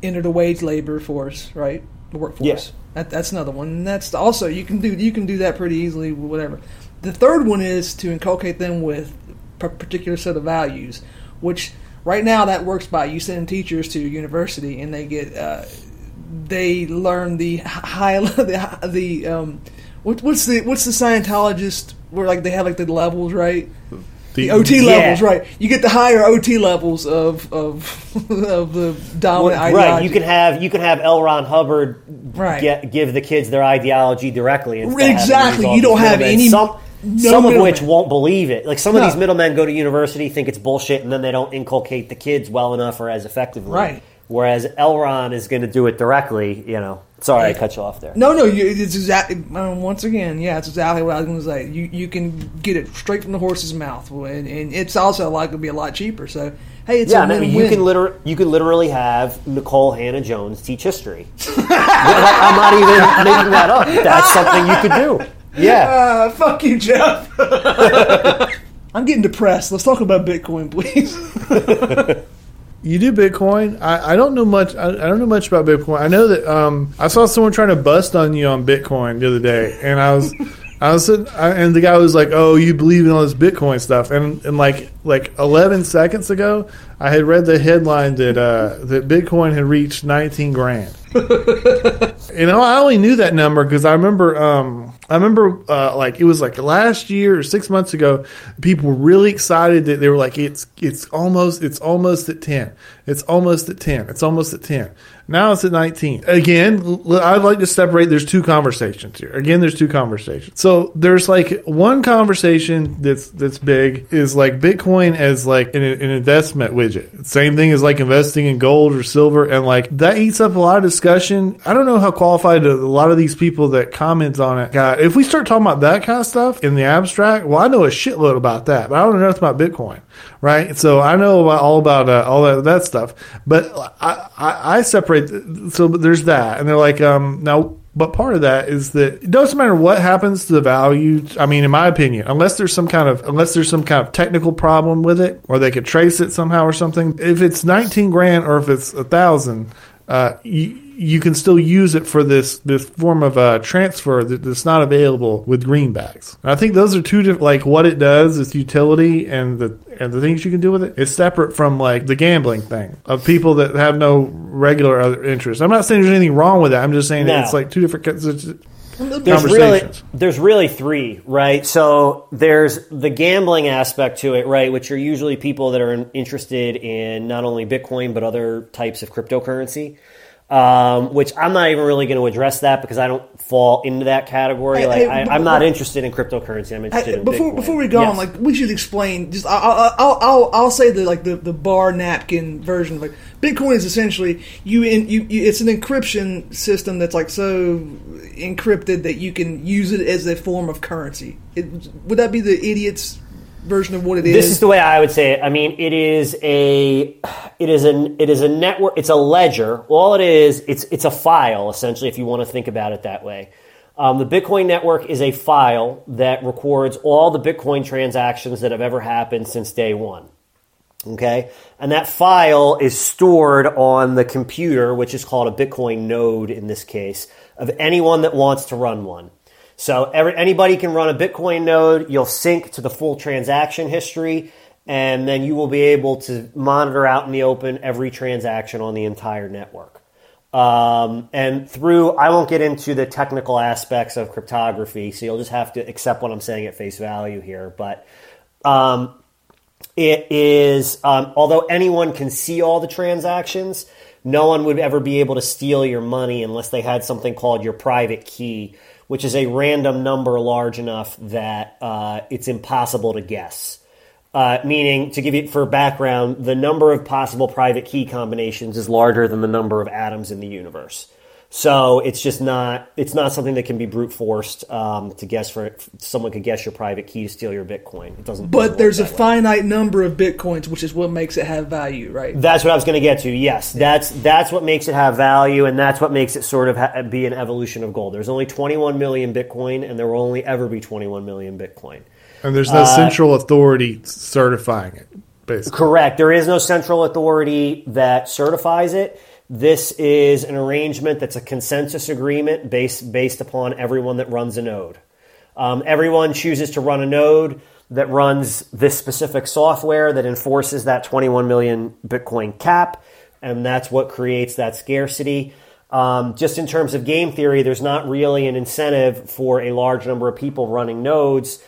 enter the wage labor force, right? The workforce.
Yeah.
That, that's another one. And that's also you can do you can do that pretty easily. Whatever. The third one is to inculcate them with particular set of values, which right now that works by you sending teachers to university and they get uh, they learn the high the the um what, what's the what's the Scientologist where like they have like the levels right the OT
Yeah.
levels right you get the higher OT levels of of of the dominant
right.
ideology
You can have you can have L. Ron Hubbard
Right.
get, give the kids their ideology directly. instead of having to
Exactly. You don't have any-
Some,
no
some of which won't believe it. Like some of these middlemen go to university, think it's bullshit, and then they don't inculcate the kids well enough or as effectively.
Right.
Whereas L. Ron is going to do it directly. You know. Sorry, I cut you off there.
No, no, you, it's exactly. Um, once again, yeah, it's exactly what I was going to say. You you can get it straight from the horse's mouth, and, and it's also likely to be a lot cheaper. So hey, it's
Yeah,
a
I mean,
win-win.
you can liter- you could literally have Nikole Hannah-Jones teach history. I'm not even making that up. That's something you could do. Yeah.
Uh, fuck you, Jeff. I'm getting depressed. Let's talk about Bitcoin, please.
You do Bitcoin. I, I don't know much. I, I don't know much about Bitcoin. I know that um, I saw someone trying to bust on you on Bitcoin the other day, and I was, I was, sitting, I, and the guy was like, "Oh, you believe in all this Bitcoin stuff?" And and like like eleven seconds ago, I had read the headline that uh, that Bitcoin had reached nineteen grand. You know, I only knew that number because I remember, um, I remember, uh, like it was like last year or six months ago. People were really excited that they were like, it's, it's almost, it's almost at ten. It's almost at ten. It's almost at ten. Now it's at nineteen. Again, I'd like to separate. There's two conversations here. Again, there's two conversations. So there's like one conversation that's that's big is like Bitcoin as like an, an investment widget. Same thing as like investing in gold or silver, and like that eats up a lot of discussion. I don't know how qualified a lot of these people that comment on it. If we start talking about that kind of stuff in the abstract, well, I know a shitload about that, but I don't know nothing about Bitcoin, right? So I know about all about uh, all that, that stuff, but I, I, I separate. So there's that, and they're like, um, now but part of that is that it doesn't matter what happens to the value. I mean, in my opinion, unless there's some kind of unless there's some kind of technical problem with it, or they could trace it somehow or something. If it's 19 grand or if it's a thousand, uh, you you can still use it for this this form of uh, transfer that, that's not available with greenbacks. And I think those are two different. Like what it does, its utility, and the and the things you can do with it. it is separate from like the gambling thing of people that have no regular other interests. I'm not saying there's anything wrong with that. I'm just saying
No.
that it's like two different kinds of
there's really there's really three right so there's the gambling aspect to it right which are usually people that are interested in not only bitcoin but other types of cryptocurrency um, which i'm not even really going to address that because i don't fall into that category like I, i'm not interested in cryptocurrency i'm interested in
before
Bitcoin.
before we go
Yes.
on, like we should explain. Just I'll I'll, I'll, I'll, I'll say the like the, the bar napkin version. Like Bitcoin is essentially you in you, you. It's an encryption system that's like so encrypted that you can use it as a form of currency. It, would that be the idiot's version of what it is?
This is the way I would say it. I mean, it is a, it is an, it is a network. It's a ledger. All it is, it's it's a file essentially. If you want to think about it that way, um, the Bitcoin network is a file that records all the Bitcoin transactions that have ever happened since day one. Okay, and that file is stored on the computer, which is called a Bitcoin node in this case, of anyone that wants to run one. So every, anybody can run a Bitcoin node. You'll sync to the full transaction history, and then you will be able to monitor out in the open every transaction on the entire network. Um, and through, I won't get into the technical aspects of cryptography, so you'll just have to accept what I'm saying at face value here. But um, it is, um, although anyone can see all the transactions, no one would ever be able to steal your money unless they had something called your private key, which is a random number large enough that uh, it's impossible to guess. Uh, meaning, to give you for background, the number of possible private key combinations is larger than the number of atoms in the universe. So it's just not it's not something that can be brute forced um, to guess for someone could guess your private key to steal your Bitcoin. It doesn't. doesn't
But there's a
way.
finite number of bitcoins, which is what makes it have value, right?
That's what I was going to get to. Yes, that's that's what makes it have value, and that's what makes it sort of ha- be an evolution of gold. There's only 21 million Bitcoin, and there will only ever be 21 million Bitcoin.
And there's no central authority certifying it, basically.
Correct. There is no central authority that certifies it. This is an arrangement that's a consensus agreement based based upon everyone that runs a node. Um, everyone chooses to run a node that runs this specific software that enforces that 21 million Bitcoin cap, and that's what creates that scarcity. Um, just in terms of game theory, there's not really an incentive for a large number of people running nodes.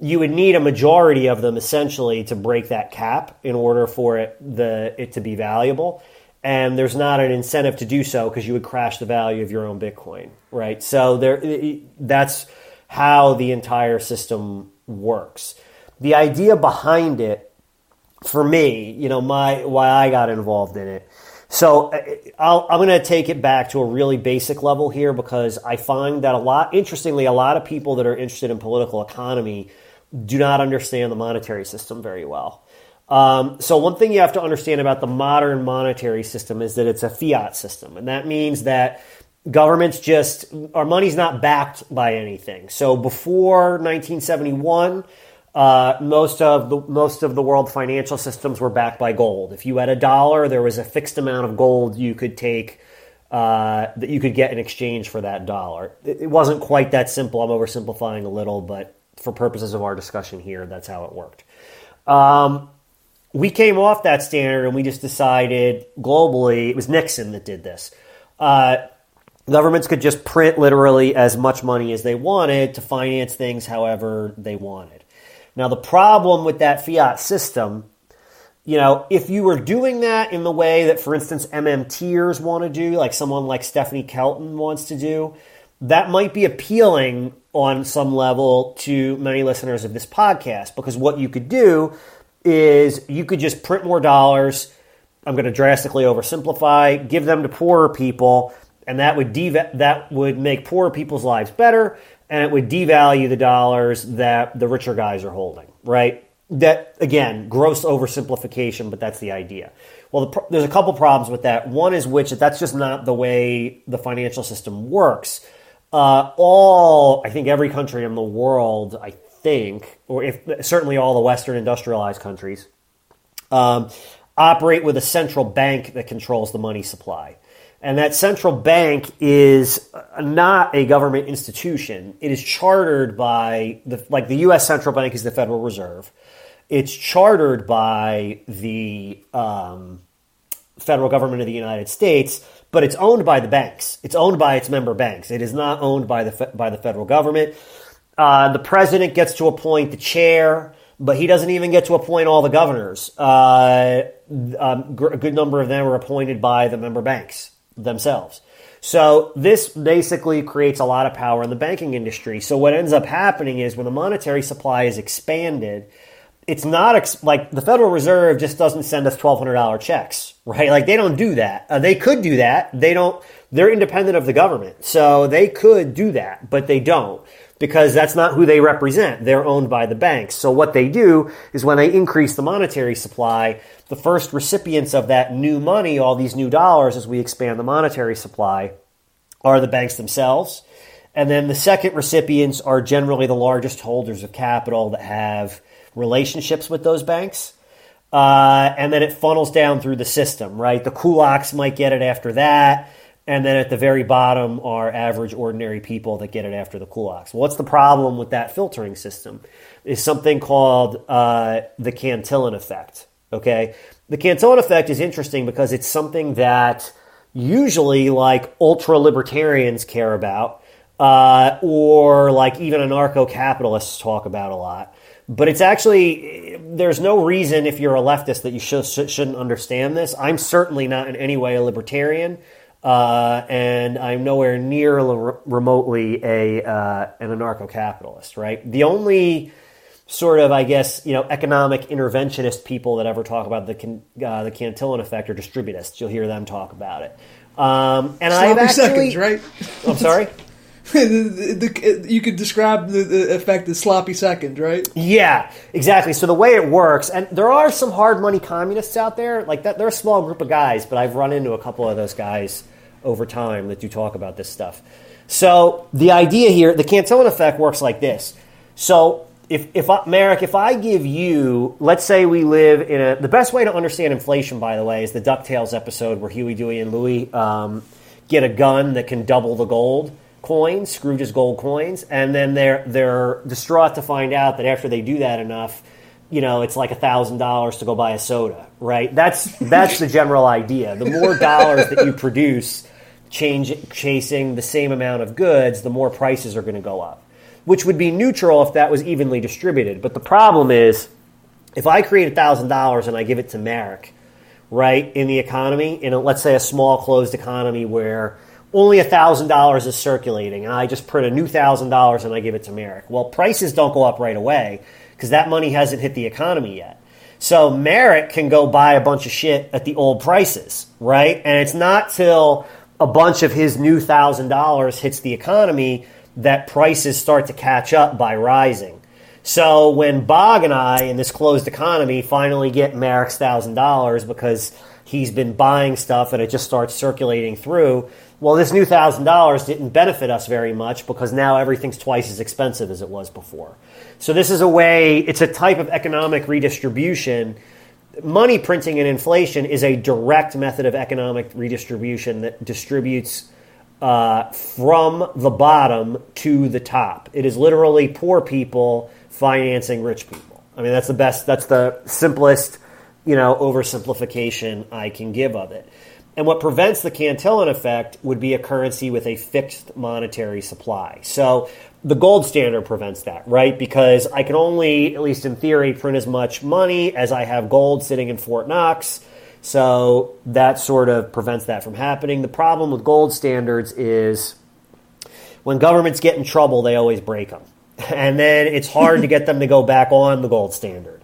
You would need a majority of them essentially to break that cap in order for it the it to be valuable and there's not an incentive to do so because you would crash the value of your own Bitcoin, right? So there, that's how the entire system works. The idea behind it, for me, you know, my why I got involved in it. So uh, I'll, I'm going to take it back to a really basic level here because I find that a lot, interestingly, a lot of people that are interested in political economy do not understand the monetary system very well. Um, so one thing you have to understand about the modern monetary system is that it's a fiat system, and that means that governments just our money's not backed by anything. So before 1971, uh, most of the most of the world financial systems were backed by gold. If you had a dollar, there was a fixed amount of gold you could take. Uh, that you could get in exchange for that dollar. It, it wasn't quite that simple. I'm oversimplifying a little, but for purposes of our discussion here, that's how it worked. Um, we came off that standard and we just decided globally, it was Nixon that did this. Uh, governments could just print literally as much money as they wanted to finance things however they wanted. Now, the problem with that fiat system, you know, if you were doing that in the way that, for instance, MMTers want to do, like someone like Stephanie Kelton wants to do, that might be appealing on some level to many listeners of this podcast because what you could do is you could just print more dollars. I'm going to drastically oversimplify, give them to poorer people, and that would deva- that would make poorer people's lives better, and it would devalue the dollars that the richer guys are holding. Right? That again, gross oversimplification, but that's the idea. Well, the, there's a couple problems with that. One is which that's just not the way the financial system works. Uh, all I think every country in the world, I think, or if certainly all the Western industrialized countries, um, operate with a central bank that controls the money supply. And that central bank is not a government institution. It is chartered by the like the U.S. central bank is the Federal Reserve. It's chartered by the um, federal government of the United States, but it's owned by the banks. It's owned by its member banks. It is not owned by the by the federal government. Uh, the president gets to appoint the chair, but he doesn't even get to appoint all the governors. Uh, um, a good number of them are appointed by the member banks themselves. So this basically creates a lot of power in the banking industry. So what ends up happening is when the monetary supply is expanded, it's not ex- like the Federal Reserve just doesn't send us twelve hundred dollar checks, right? Like they don't do that. Uh, they could do that. They don't. They're independent of the government, so they could do that, but they don't because that's not who they represent. They're owned by the banks. So what they do is when they increase the monetary supply, the first recipients of that new money, all these new dollars, as we expand the monetary supply, are the banks themselves. And then the second recipients are generally the largest holders of capital that have relationships with those banks. Uh, and then it funnels down through the system, right? The kulaks might get it after that. And then at the very bottom are average, ordinary people that get it after the kulaks. What's the problem with that filtering system? Is something called uh, the Cantillon effect. Okay, the Cantillon effect is interesting because it's something that usually like ultra libertarians care about, uh, or like even anarcho capitalists talk about a lot. But it's actually there's no reason if you're a leftist that you should, shouldn't understand this. I'm certainly not in any way a libertarian. Uh, and I'm nowhere near l- remotely a uh, an anarcho-capitalist. Right. The only sort of, I guess, you know, economic interventionist people that ever talk about the uh, the Cantillon effect are distributists. You'll hear them talk about it. Um, and
Sloppy
I've actually,
seconds, right?
I'm sorry.
the, the, you could describe the, the effect as sloppy seconds, right?
Yeah, exactly. So the way it works, and there are some hard money communists out there, like that. They're a small group of guys, but I've run into a couple of those guys over time that do talk about this stuff. So the idea here, the Cantillon effect works like this. So if, if I, Marek, if I give you, let's say we live in a, the best way to understand inflation, by the way, is the DuckTales episode where Huey, Dewey, and Louie um, get a gun that can double the gold coins, Scrooge's gold coins, and then they're they're distraught to find out that after they do that enough, you know, it's like a thousand dollars to go buy a soda, right? That's that's the general idea. The more dollars that you produce, change chasing the same amount of goods, the more prices are going to go up, which would be neutral if that was evenly distributed. But the problem is, if I create a thousand dollars and I give it to Marek, right, in the economy, in a, let's say a small closed economy where only $1,000 is circulating, and I just print a new $1,000 and I give it to Marek. Well, prices don't go up right away because that money hasn't hit the economy yet. So Marek can go buy a bunch of shit at the old prices, right? And it's not till a bunch of his new $1,000 hits the economy that prices start to catch up by rising. So when Bog and I in this closed economy finally get Marek's $1,000 because he's been buying stuff and it just starts circulating through, well, this new thousand dollars didn't benefit us very much because now everything's twice as expensive as it was before. So this is a way, it's a type of economic redistribution. Money printing and inflation is a direct method of economic redistribution that distributes uh, from the bottom to the top. It is literally poor people financing rich people. I mean, that's the best, that's the simplest, you know, oversimplification I can give of it. And what prevents the Cantillon effect would be a currency with a fixed monetary supply. So the gold standard prevents that, right? Because I can only, at least in theory, print as much money as I have gold sitting in Fort Knox. So that sort of prevents that from happening. The problem with gold standards is when governments get in trouble, they always break them. And then it's hard to get them to go back on the gold standard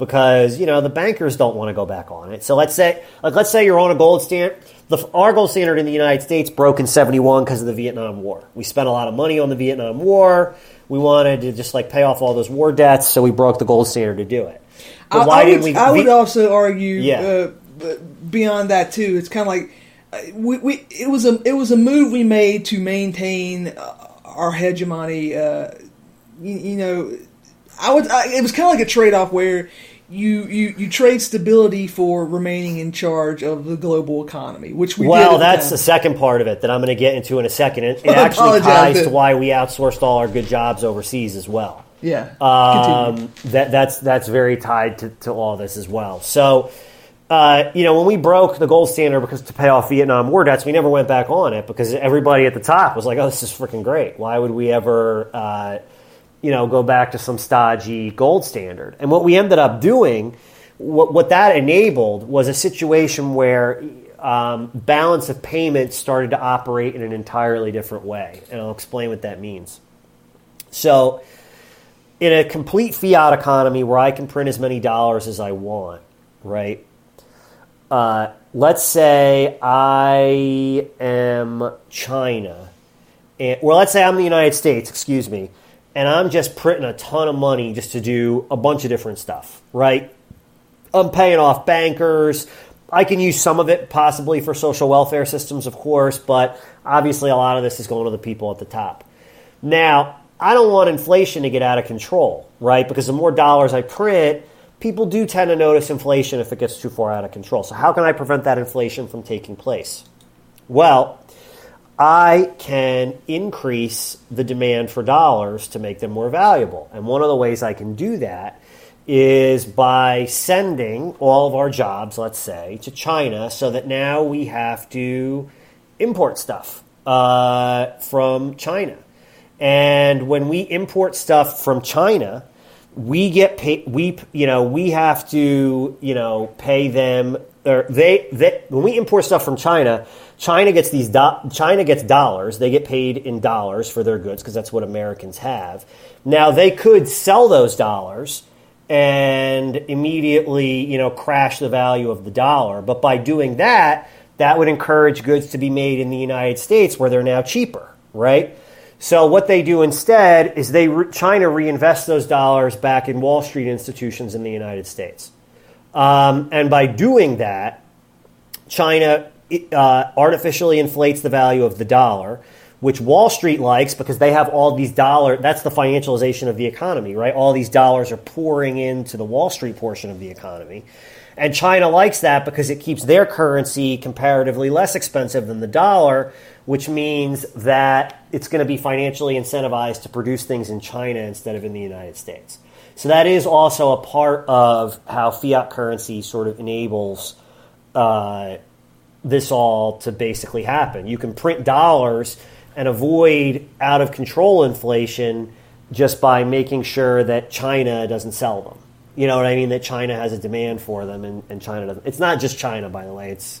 because you know the bankers don't want to go back on it. So let's say like let's say you're on a gold standard. The, our gold standard in the United States broke in '71 because of the Vietnam War. We spent a lot of money on the Vietnam War. We wanted to just like pay off all those war debts, so we broke the gold standard to do it.
But
I,
why
I
didn't
would,
we? I would
Vi-
also argue,
Yeah.
uh, beyond that too. It's kind of like uh, we, we it was a it was a move we made to maintain uh, our hegemony. Uh, you, you know, I would. I, it was kind of like a trade off where. You, you, you trade stability for remaining in charge of the global economy, which we
well,
at the
that's
time.
the second part of it that I'm going to get into in a second. It, it actually ties to why we outsourced all our good jobs overseas as well.
yeah.
Um, that that's that's very tied to, to all this as well. So, uh, you know, when we broke the gold standard because to pay off Vietnam War debts, we never went back on it because everybody at the top was like, "Oh, this is freaking great. Why would we ever, uh, you know, go back to some stodgy gold standard?" And what we ended up doing, what what that enabled was a situation where. Um, balance of payments started to operate in an entirely different way, and I'll explain what that means. So, in a complete fiat economy where I can print as many dollars as I want, right? Uh, let's say I am China, and, or let's say I'm the United States, excuse me, and I'm just printing a ton of money just to do a bunch of different stuff, right? I'm paying off bankers. I can use some of it possibly for social welfare systems, of course, but obviously a lot of this is going to the people at the top. Now, I don't want inflation to get out of control, right? Because the more dollars I print, people do tend to notice inflation if it gets too far out of control. So, how can I prevent that inflation from taking place? Well, I can increase the demand for dollars to make them more valuable. And one of the ways I can do that is by sending all of our jobs, let's say, to China so that now we have to import stuff uh, from China. And when we import stuff from China, we get paid. We you know we have to you know pay them. Or they, they when we import stuff from China, China gets these do, China gets dollars. They get paid in dollars for their goods because that's what Americans have. Now they could sell those dollars and immediately you know crash the value of the dollar. But by doing that, that would encourage goods to be made in the United States where they're now cheaper, right? So what they do instead is they China reinvests those dollars back in Wall Street institutions in the United States, um, and by doing that, China uh, artificially inflates the value of the dollar, which Wall Street likes because they have all these dollars. That's the financialization of the economy, right? All these dollars are pouring into the Wall Street portion of the economy. And China likes that because it keeps their currency comparatively less expensive than the dollar, which means that it's going to be financially incentivized to produce things in China instead of in the United States. So that is also a part of how fiat currency sort of enables uh, this all to basically happen. You can print dollars and avoid out of control inflation just by making sure that China doesn't sell them. You know what I mean? That China has a demand for them and, and China doesn't. It's not just China, by the way. It's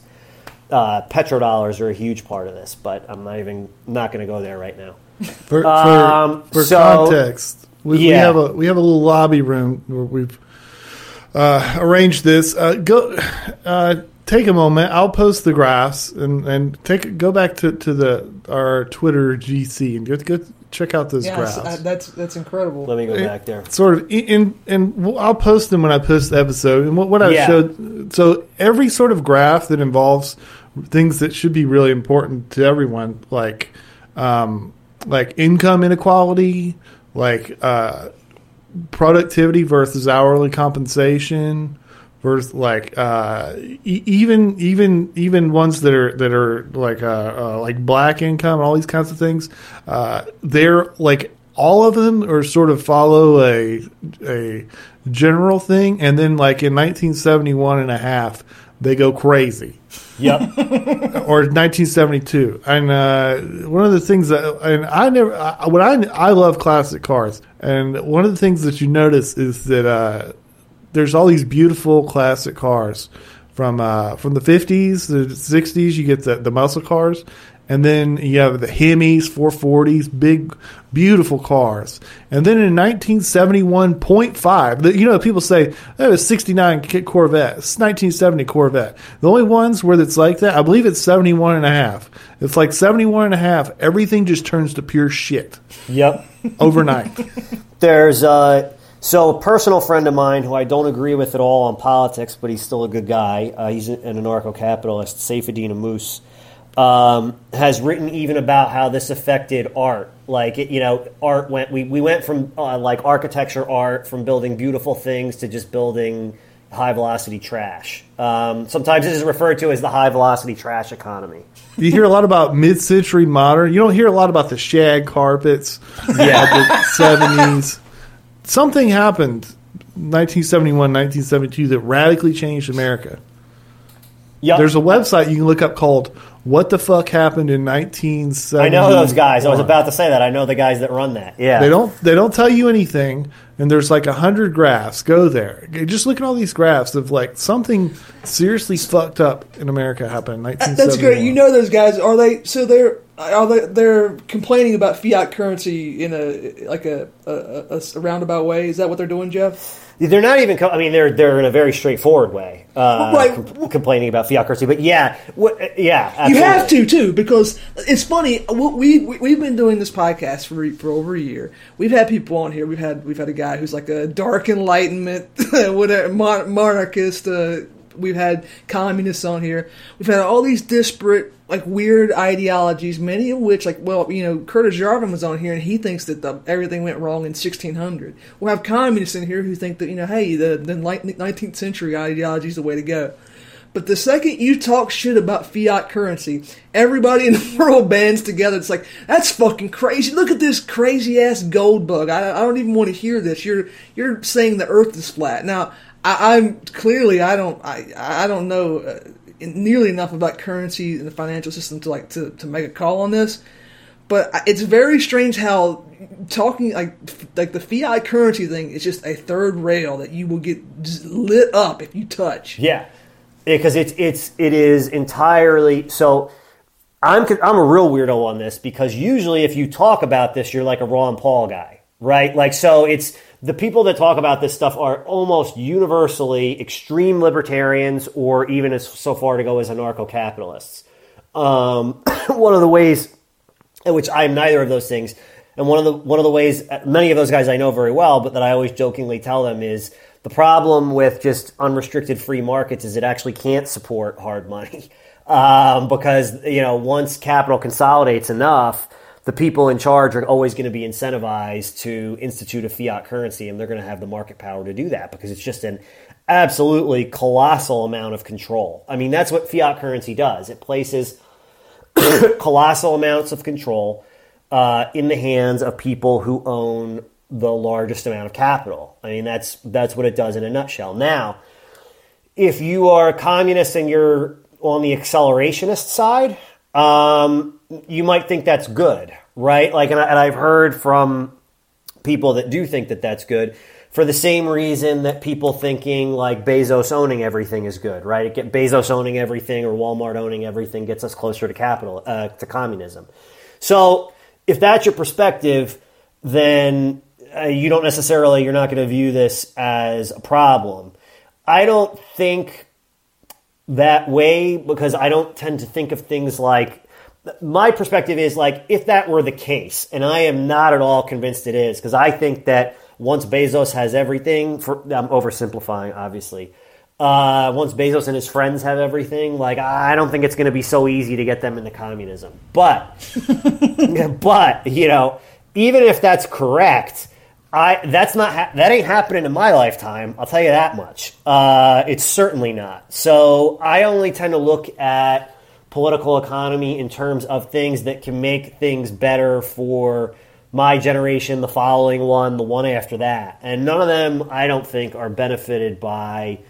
uh, petrodollars are a huge part of this, but I'm not even not going to go there right now.
For, for,
Um,
for
so-
context, we, we have a we have a little lobby room where we've uh, arranged this. Uh, go uh, take a moment. I'll post the graphs and, and take go back to, to the our Twitter GC and go, go check out those
Yeah,
graphs.
uh, that's that's incredible.
Let me go back there.
sort of in and I'll post them when I post the episode. And what, what I
Yeah.
showed, so every sort of graph that involves things that should be really important to everyone, like um, like income inequality, like uh, productivity versus hourly compensation. Versus like uh, e- even even even ones that are that are like uh, uh, like black income and all these kinds of things, uh, they're like all of them are sort of follow a a general thing, and then like in 1971 and a half, they go crazy
Yep.
or 1972. And uh, one of the things that, and I never, I, when I, I love classic cars, and one of the things that you notice is that uh, there's all these beautiful classic cars from uh, from the 50s, the 60s. You get the the muscle cars. And then you have the Hemis, 440s, big, beautiful cars. And then in 1971.5, the- you know, people say, oh, it's 69 K- Corvette. It's 1970 Corvette. The only ones where it's like that, I believe it's 71 and a half. It's like 71 and a half. Everything just turns to pure shit
yep.
overnight.
There's uh, so a personal friend of mine who I don't agree with at all on politics, but he's still a good guy. Uh, he's an anarcho-capitalist, Saifedean Ammous, um, has written even about how this affected art. Like it, you know, art went. We we went from uh, like architecture art from building beautiful things to just building high velocity trash. Um, sometimes this is referred to as the high velocity trash economy.
You hear a lot about mid-century modern. You don't hear a lot about the shag carpets
Yeah.
the seventies. Something happened, 1971, 1972, that radically changed America.
Yep.
There's a website you can look up called "What the Fuck Happened in 1970."
I know those guys. I was about to say that. I know the guys that run that. Yeah.
They don't. They don't tell you anything, and there's like a hundred graphs. Go there. Just look at all these graphs of like something seriously fucked up in America happened in 1971.
That's great. You know those guys are they? So they're they? They're complaining about fiat currency in a like a, a, a, roundabout way. Is that what they're doing, Jeff?
They're not even. I mean, they're they're in a very straightforward way, uh,
Right.
com- complaining about fiat currency. But yeah, wh- yeah, absolutely.
You have to too because it's funny. We, we we've been doing this podcast for for over a year. We've had people on here. We've had we've had a guy who's like a dark enlightenment, whatever monarchist. Uh, we've had communists on here. We've had all these disparate, like weird ideologies. Many of which, like well, you know, Curtis Yarvin was on here and he thinks that the, everything went wrong in 1600. We'll have communists in here who think that you know, hey, the the 19th century ideology is the way to go. But the second you talk shit about fiat currency, everybody in the world bands together. It's like that's fucking crazy. Look at this crazy ass gold bug. I, I don't even want to hear this. You're you're saying the Earth is flat. Now I, I'm clearly I don't I I don't know uh, nearly enough about currency and the financial system to like to to make a call on this. But it's very strange how talking like like the fiat currency thing is just a third rail that you will get lit up if you touch.
Yeah, because it's it's it is entirely so. I'm I'm a real weirdo on this because usually if you talk about this, you're like a Ron Paul guy, right? Like so, it's the people that talk about this stuff are almost universally extreme libertarians or even as so far to go as anarcho capitalists. Um, one of the ways in which I'm neither of those things, and one of the one of the ways many of those guys I know very well, but that I always jokingly tell them is the problem with just unrestricted free markets is it actually can't support hard money um, because you know once capital consolidates enough the people in charge are always going to be incentivized to institute a fiat currency and they're going to have the market power to do that because it's just an absolutely colossal amount of control. I mean, that's what fiat currency does. It places colossal amounts of control uh, in the hands of people who own the largest amount of capital. I mean, that's that's what it does in a nutshell. Now, if you are a communist and you're on the accelerationist side, um, you might think that's good, right? Like, and, I, I've heard from people that do think that that's good for the same reason that people thinking like Bezos owning everything is good, right? It get Bezos owning everything or Walmart owning everything gets us closer to capital uh, to communism. So if that's your perspective, then uh, you don't necessarily you're not going to view this as a problem. I don't think that way because I don't tend to think of things like my perspective is like if that were the case, and I am not at all convinced it is because I think that once Bezos has everything, for, I'm oversimplifying, obviously. Uh, once Bezos and his friends have everything, like I don't think it's going to be so easy to get them into communism. But, but you know, even if that's correct, I that's not ha- that ain't happening in my lifetime. I'll tell you that much. Uh, it's certainly not. So I only tend to look at political economy in terms of things that can make things better for my generation, the following one, the one after that. And none of them, I don't think, are benefited by,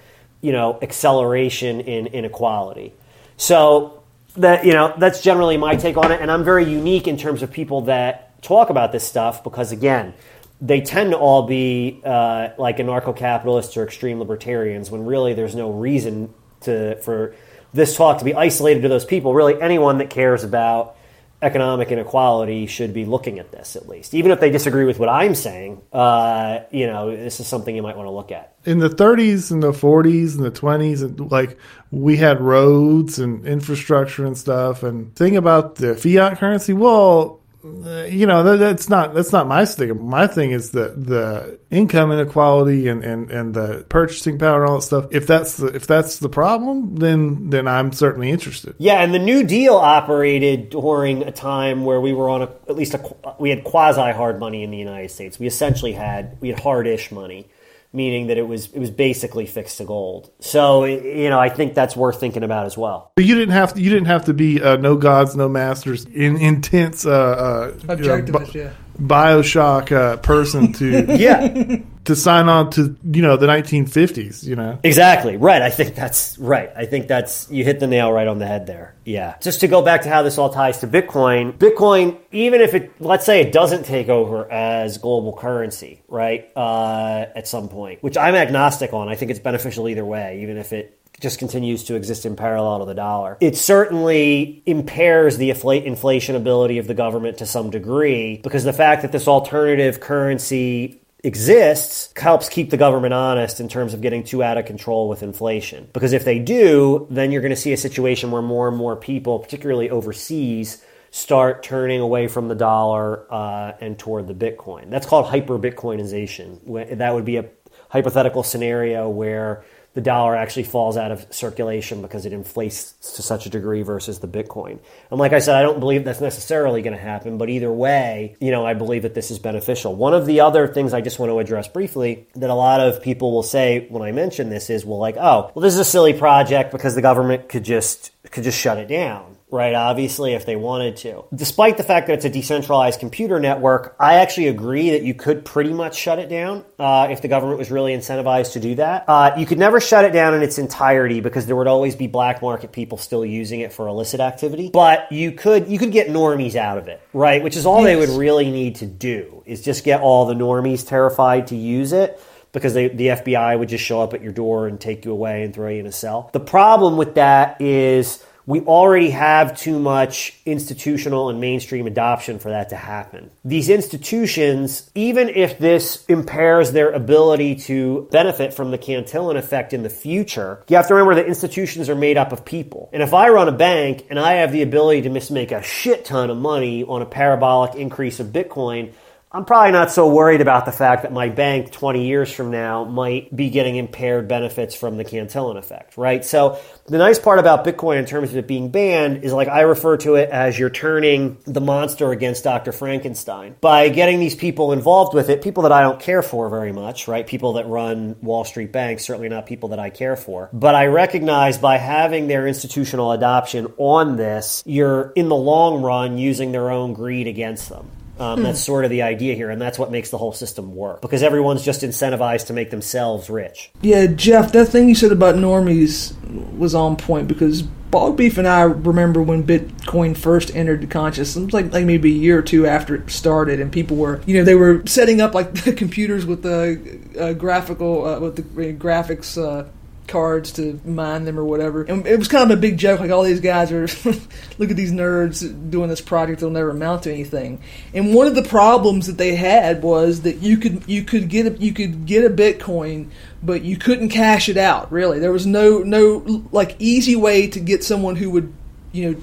you know, acceleration in inequality. So that you know, that's generally my take on it. And I'm very unique in terms of people that talk about this stuff because again, they tend to all be uh, like anarcho-capitalists or extreme libertarians when really there's no reason to for this talk to be isolated to those people. Really, anyone that cares about economic inequality should be looking at this at least, even if they disagree with what I'm saying. Uh, you know, this is something you might want to look at.
In the 30s and the 40s and the 20s, and like we had roads and infrastructure and stuff. And thing about the fiat currency, well, Uh, you know that, that's not that's not my thing. My thing is the the income inequality and, and, and the purchasing power and all that stuff. If that's the if that's the problem, then then I'm certainly interested.
Yeah, and the New Deal operated during a time where we were on a, at least a we had quasi hard money in the United States. We essentially had we had hardish money meaning that it was it was basically fixed to gold. So you know, I think that's worth thinking about as well.
But you didn't have to. You didn't have to be uh, no gods, no masters, in intense uh, uh,
Objectivist,
you know,
yeah.
Bioshock uh, person to
Yeah.
To sign on to you know the 1950s. You know.
Exactly. Right. I think that's right. I think that's you hit the nail right on the head there. Yeah. Just to go back to how this all ties to Bitcoin, Bitcoin, even if it let's say it doesn't take over as global currency, right? Uh, at some point, which I'm agnostic on. I think it's beneficial either way, even if it just continues to exist in parallel to the dollar. It certainly impairs the infl- inflation ability of the government to some degree because the fact that this alternative currency exists helps keep the government honest in terms of getting too out of control with inflation. Because if they do, then you're going to see a situation where more and more people, particularly overseas, start turning away from the dollar uh, and toward the Bitcoin. That's called hyper Bitcoinization. That would be a hypothetical scenario where the dollar actually falls out of circulation because it inflates to such a degree versus the Bitcoin. And like I said, I don't believe that's necessarily going to happen, but either way, you know, I believe that this is beneficial. One of the other things I just want to address briefly that a lot of people will say when I mention this is, well, like, oh, well, this is a silly project because the government could just could just shut it down right? Obviously, if they wanted to. Despite the fact that it's a decentralized computer network, I actually agree that you could pretty much shut it down uh, if the government was really incentivized to do that. Uh, you could never shut it down in its entirety because there would always be black market people still using it for illicit activity. But you could you could get normies out of it, right? Which is all they would really need to do is just get all the normies terrified to use it because they, the FBI would just show up at your door and take you away and throw you in a cell. The problem with that is we already have too much institutional and mainstream adoption for that to happen. These institutions, even if this impairs their ability to benefit from the Cantillon effect in the future, you have to remember that institutions are made up of people. And if I run a bank and I have the ability to make a shit ton of money on a parabolic increase of Bitcoin, I'm probably not so worried about the fact that my bank 20 years from now might be getting impaired benefits from the Cantillon effect, right? So the nice part about Bitcoin in terms of it being banned is like I refer to it as you're turning the monster against Dr. Frankenstein. By getting these people involved with it, people that I don't care for very much, right? People that run Wall Street banks, certainly not people that I care for. But I recognize by having their institutional adoption on this, you're in the long run using their own greed against them. Um, That's sort of the idea here, and that's what makes the whole system work because everyone's just incentivized to make themselves rich.
Yeah, Jeff, that thing you said about normies was on point because Bog Beef and I remember when Bitcoin first entered the consciousness. It was like, like maybe a year or two after it started, and people were, you know, they were setting up like the computers with the uh, graphical, uh, with the uh, graphics. Uh, cards to mine them or whatever. And it was kind of a big joke, like all these guys are look at these nerds doing this project that'll never amount to anything. And one of the problems that they had was that you could you could get a, you could get a Bitcoin, but you couldn't cash it out. Really, there was no no like easy way to get someone who would you know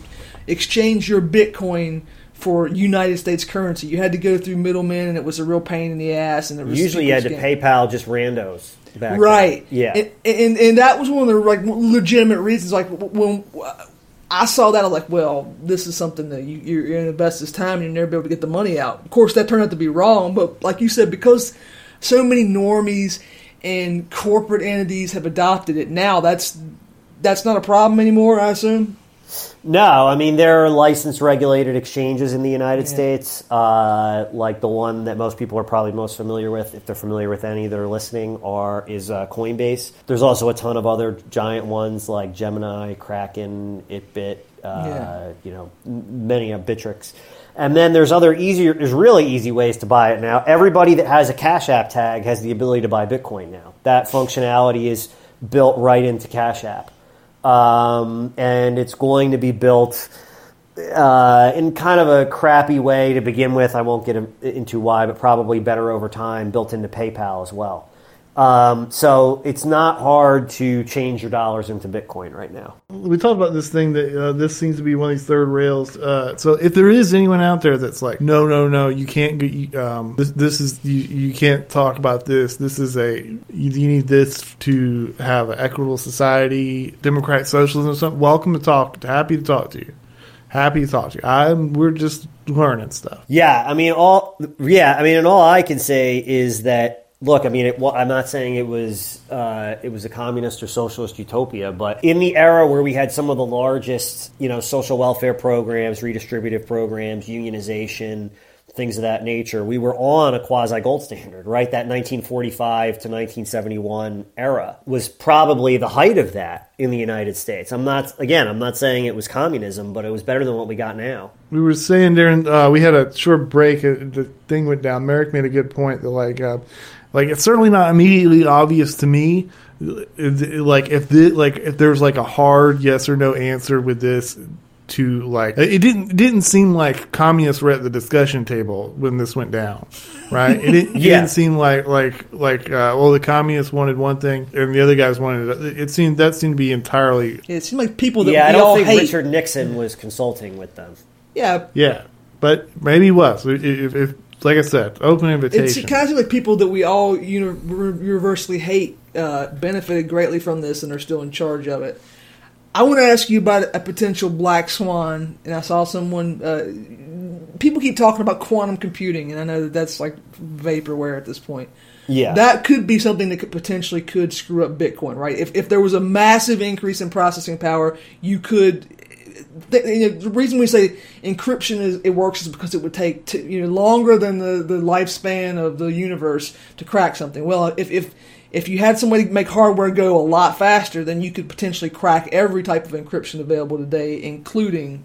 exchange your Bitcoin for United States currency. You had to go through middlemen, and it was a real pain in the ass. And it was
Usually, you had to
scam.
PayPal just randos. Back then.
right
Yeah.
and, and and that was one of the like legitimate reasons like when i saw that i was like well this is something that you, you're going to invest this time and you're never be able to get the money out of course that turned out to be wrong but like you said because so many normies and corporate entities have adopted it now that's that's not a problem anymore i assume
No, I mean there are licensed regulated exchanges in the United
Yeah.
States, uh, like the one that most people are probably most familiar with, if they're familiar with any that are listening, are is uh, Coinbase. There's also a ton of other giant ones like Gemini, Kraken, Itbit, uh,
Yeah.
you know, many of Bittrex. And then there's other easier, there's really easy ways to buy it now. Everybody that has a Cash App tag has the ability to buy Bitcoin now. That functionality is built right into Cash App um, and it's going to be built uh, in kind of a crappy way to begin with. I won't get into why, but probably better over time, built into PayPal as well. Um, so it's not hard to change your dollars into Bitcoin right now.
we talked about this thing that uh, this seems to be one of these third rails. Uh, so if there is anyone out there that's like, no, no, no, you can't. Get, um, this, this is you, you can't talk about this. This is a you, you need this to have an equitable society, democratic socialism. Or something. Welcome to talk. Happy to talk to you. Happy to talk to you. I'm. We're just learning stuff.
Yeah, I mean, all yeah, I mean, and all I can say is that look, I mean, it, well, I'm not saying it was uh, it was a communist or socialist utopia, but in the era where we had some of the largest, you know, social welfare programs, redistributive programs, unionization. Things of that nature. We were on a quasi gold standard, right? That 1945 to 1971 era was probably the height of that in the United States. I'm not, again, I'm not saying it was communism, but it was better than what we got now.
We were saying during uh, we had a short break. Uh, the thing went down. Marek made a good point that like, uh, like it's certainly not immediately obvious to me. Like if the like if there's like a hard yes or no answer with this to like it didn't it didn't seem like communists were at the discussion table when this went down, right? It, didn't, it
Yeah.
didn't seem like like like uh, well the communists wanted one thing and the other guys wanted it. It seemed that seemed to be entirely
it seemed like people that
Yeah, I
we all
don't think
hate
Richard Nixon was consulting with them.
yeah
Yeah, but maybe he was. If, if, if like I said, open invitation.
It's kind of like people that we all uni- universally hate uh, benefited greatly from this and are still in charge of it. I want to ask you about a potential black swan, and I saw someone. Uh, people keep talking about quantum computing, and I know that that's like vaporware at this point.
Yeah.
That could be something that could potentially could screw up Bitcoin, right? If if there was a massive increase in processing power, you could. The, you know, the reason we say encryption is it works is because it would take t- you know longer than the, the lifespan of the universe to crack something. Well, if if if you had somebody make hardware go a lot faster, then you could potentially crack every type of encryption available today, including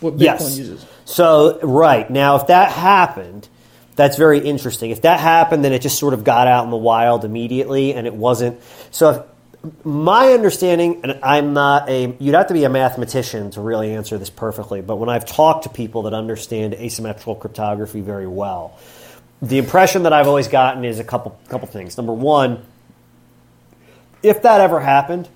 what Bitcoin
Yes.
uses.
So, right. Now, if that happened, that's very interesting. If that happened, then it just sort of got out in the wild immediately, and it wasn't. So, if, my understanding, and I'm not a, you'd have to be a mathematician to really answer this perfectly, but when I've talked to people that understand asymmetrical cryptography very well, the impression that I've always gotten is a couple, couple things. Number one, if that ever happened,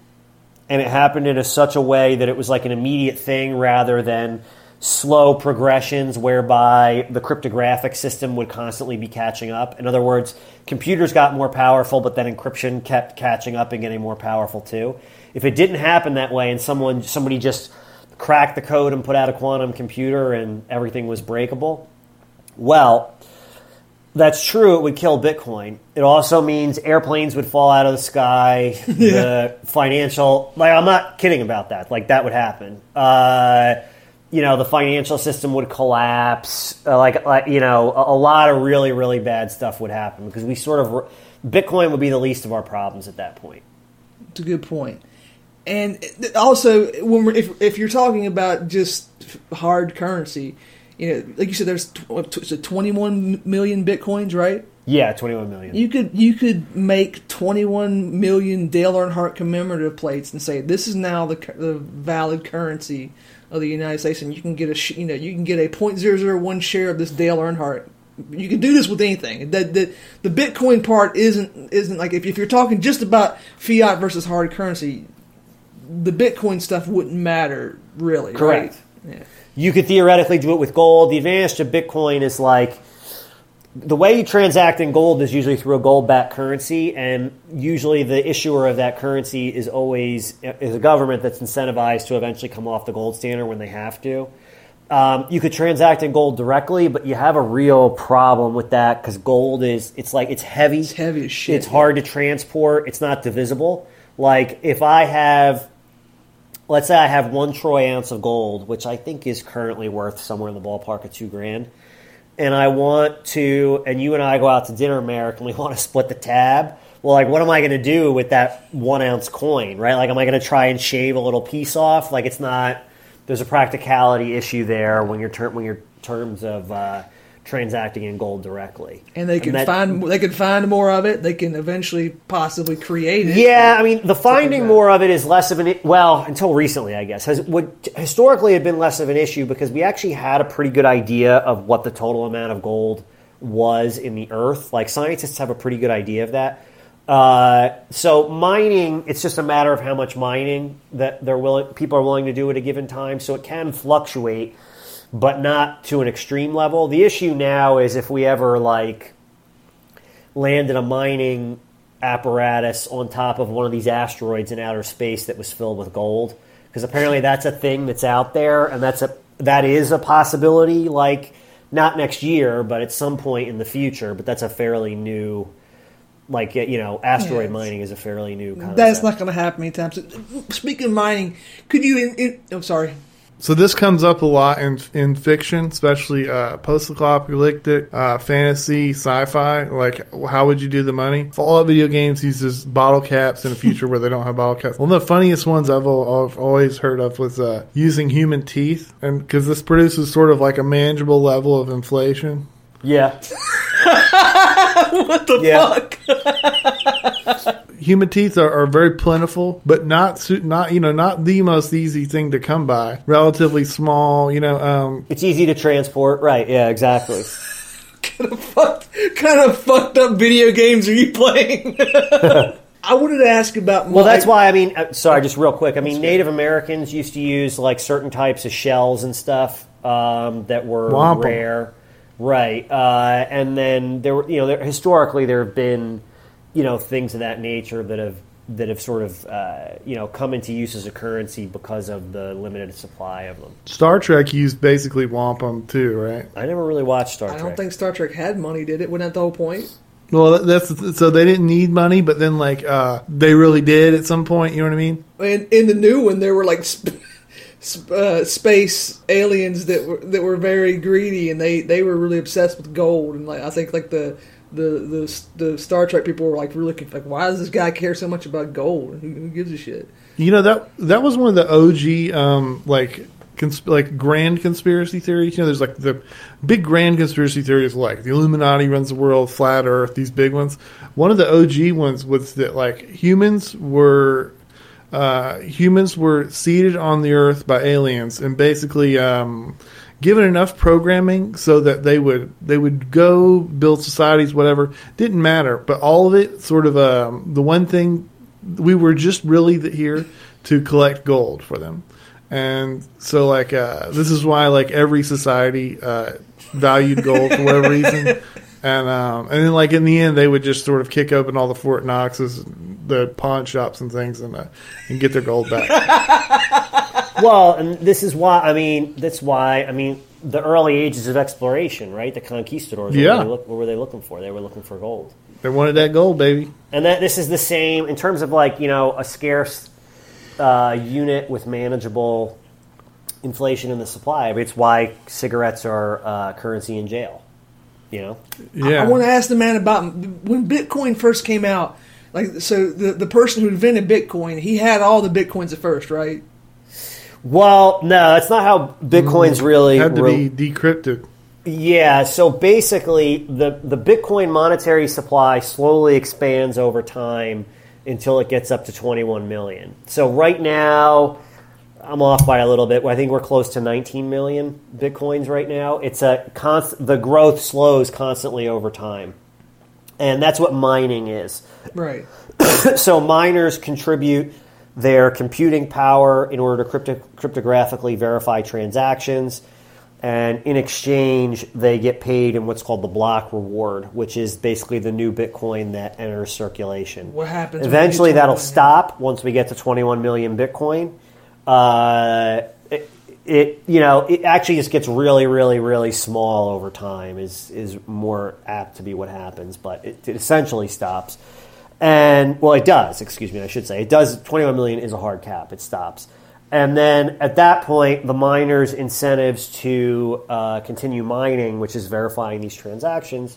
and it happened in a, such a way that it was like an immediate thing rather than slow progressions whereby the cryptographic system would constantly be catching up. In other words, computers got more powerful, but then encryption kept catching up and getting more powerful too. If it didn't happen that way and someone somebody just cracked the code and put out a quantum computer and everything was breakable, well, that's true. It would kill Bitcoin. It also means airplanes would fall out of the sky. The financial, like, I'm not kidding about that. Like, that would happen. Uh, you know, the financial system would collapse. Uh, like, like, you know, a, a lot of really, really bad stuff would happen because we sort of, Bitcoin would be the least of our problems at that point.
It's a good point. And also, when we're, if if you're talking about just hard currency, you know, like you said, there's tw- so 21 million bitcoins, right?
Yeah, 21 million.
You could you could make 21 million Dale Earnhardt commemorative plates and say this is now the the valid currency of the United States, and you can get a you know you can get a 0.001 share of this Dale Earnhardt. You can do this with anything. The, the the Bitcoin part isn't isn't like if, if you're talking just about fiat versus hard currency, the Bitcoin stuff wouldn't matter really.
Correct.
Right? Yeah.
you could theoretically do it with gold. The advantage to Bitcoin is like the way you transact in gold is usually through a gold backed currency, and usually the issuer of that currency is always is a government that's incentivized to eventually come off the gold standard when they have to. Um, you could transact in gold directly, but you have a real problem with that because gold is it's like it's heavy.
It's heavy as shit,
It's hard to transport. It's not divisible. Like if I have let's say I have one troy ounce of gold, which I think is currently worth somewhere in the ballpark of two grand, and I want to, and you and I go out to dinner, Marek, and we want to split the tab. Well, like, what am I going to do with that one ounce coin, right? Like, am I going to try and shave a little piece off? Like, it's not. There's a practicality issue there when you're when you're terms of uh, transacting in gold directly,
And they can
that-
find they can find more of it. They can eventually possibly create it.
Yeah, I mean, the finding more of it is less of an well until recently, I guess. Has would historically had been less of an issue because we actually had a pretty good idea of what the total amount of gold was in the earth. Like scientists have a pretty good idea of that. Uh, so mining, it's just a matter of how much mining that they're willing, people are willing to do at a given time. So it can fluctuate, but not to an extreme level. The issue now is if we ever like landed a mining apparatus on top of one of these asteroids in outer space that was filled with gold because apparently that's a thing that's out there and that's a that is a possibility like not next year but at some point in the future but that's a fairly new like you know asteroid mining is a fairly new concept.
That's not going to happen anytime soon. Speaking of mining, could you? In, in, I'm sorry.
So this comes up a lot in in fiction, especially uh, post-apocalyptic, uh, fantasy, sci-fi. Like, how would you do the money? Fallout video games uses bottle caps in a future where they don't have bottle caps. One of the funniest ones I've, I've always heard of was uh, using human teeth, and because this produces sort of like a manageable level of inflation.
yeah
What the
Yeah.
fuck?
Human teeth are, are very plentiful, but not not you know not the most easy thing to come by. Relatively small, you know. Um,
it's easy to transport right yeah exactly
kind of fucked, kind of fucked up video games are you playing? I wanted to ask about.
Well, that's why I mean, uh, sorry, just real quick. I mean, Native Americans used to use like certain types of shells and stuff um, that were
Wampum.
rare, right? Uh, and then there were, you know, there, historically there have been, you know, things of that nature that have that have sort of, uh, you know, come into use as a currency because of the limited supply of them.
Star Trek used basically wampum too, right?
I never really watched Star Trek.
I
Trek.
don't think Star Trek had money, did it? Wasn't that the whole point?
Well, that's so they didn't need money, but then like uh, they really did at some point. You know what I mean?
In, in the new one, there were like sp- sp- uh, space aliens that were that were very greedy, and they, they were really obsessed with gold. And like I think like the the the, the Star Trek people were like really like, why does this guy care so much about gold? Who, who gives a shit?
You know that that was one of the OG um, like cons- like grand conspiracy theories. You know, there's like the big grand conspiracy theories, like the Illuminati runs the world, flat Earth, these big ones. One of the OG ones was that like humans were uh, humans were seeded on the Earth by aliens, and basically. Um, given enough programming so that they would they would go build societies whatever didn't matter. But all of it sort of um, the one thing we were just really here to collect gold for them. And so like uh, this is why like every society uh, valued gold for whatever reason. And um, and then like in the end they would just sort of kick open all the Fort Knoxes the pawn shops and things and uh, and get their gold back
well, and this is why I mean that's why I mean the early ages of exploration, right? The conquistadors.
Yeah.
What were, they look, what were they looking for? They were looking for gold.
they wanted that gold baby
And that this is the same in terms of like you know a scarce uh, unit with manageable inflation in the supply. I mean, it's why cigarettes are uh, currency in jail. You know,
yeah
I want to ask the man about when Bitcoin first came out. Like, so the the person who invented Bitcoin, he had all the bitcoins at first, right?
Well, no, that's not how Bitcoin's mm-hmm. really
had to
re-
be decrypted
Yeah, so basically, the, the Bitcoin monetary supply slowly expands over time until it gets up to 21 million. So right now, I'm off by a little bit. I think we're close to 19 million Bitcoins right now. It's a const- the growth slows constantly over time. And that's what mining is
Right.
so miners contribute their computing power in order to crypto- cryptographically verify transactions. And in exchange they get paid in what's called the block reward which is basically the new bitcoin that enters circulation.
What happens
eventually that'll
21
stop once we get to 21 million bitcoin. Uh, it, it you know it actually just gets really really really small over time is is more apt to be what happens but it, it essentially stops and well it does excuse me i should say it does 21 million is a hard cap it stops and then at that point the miners incentives to uh, continue mining which is verifying these transactions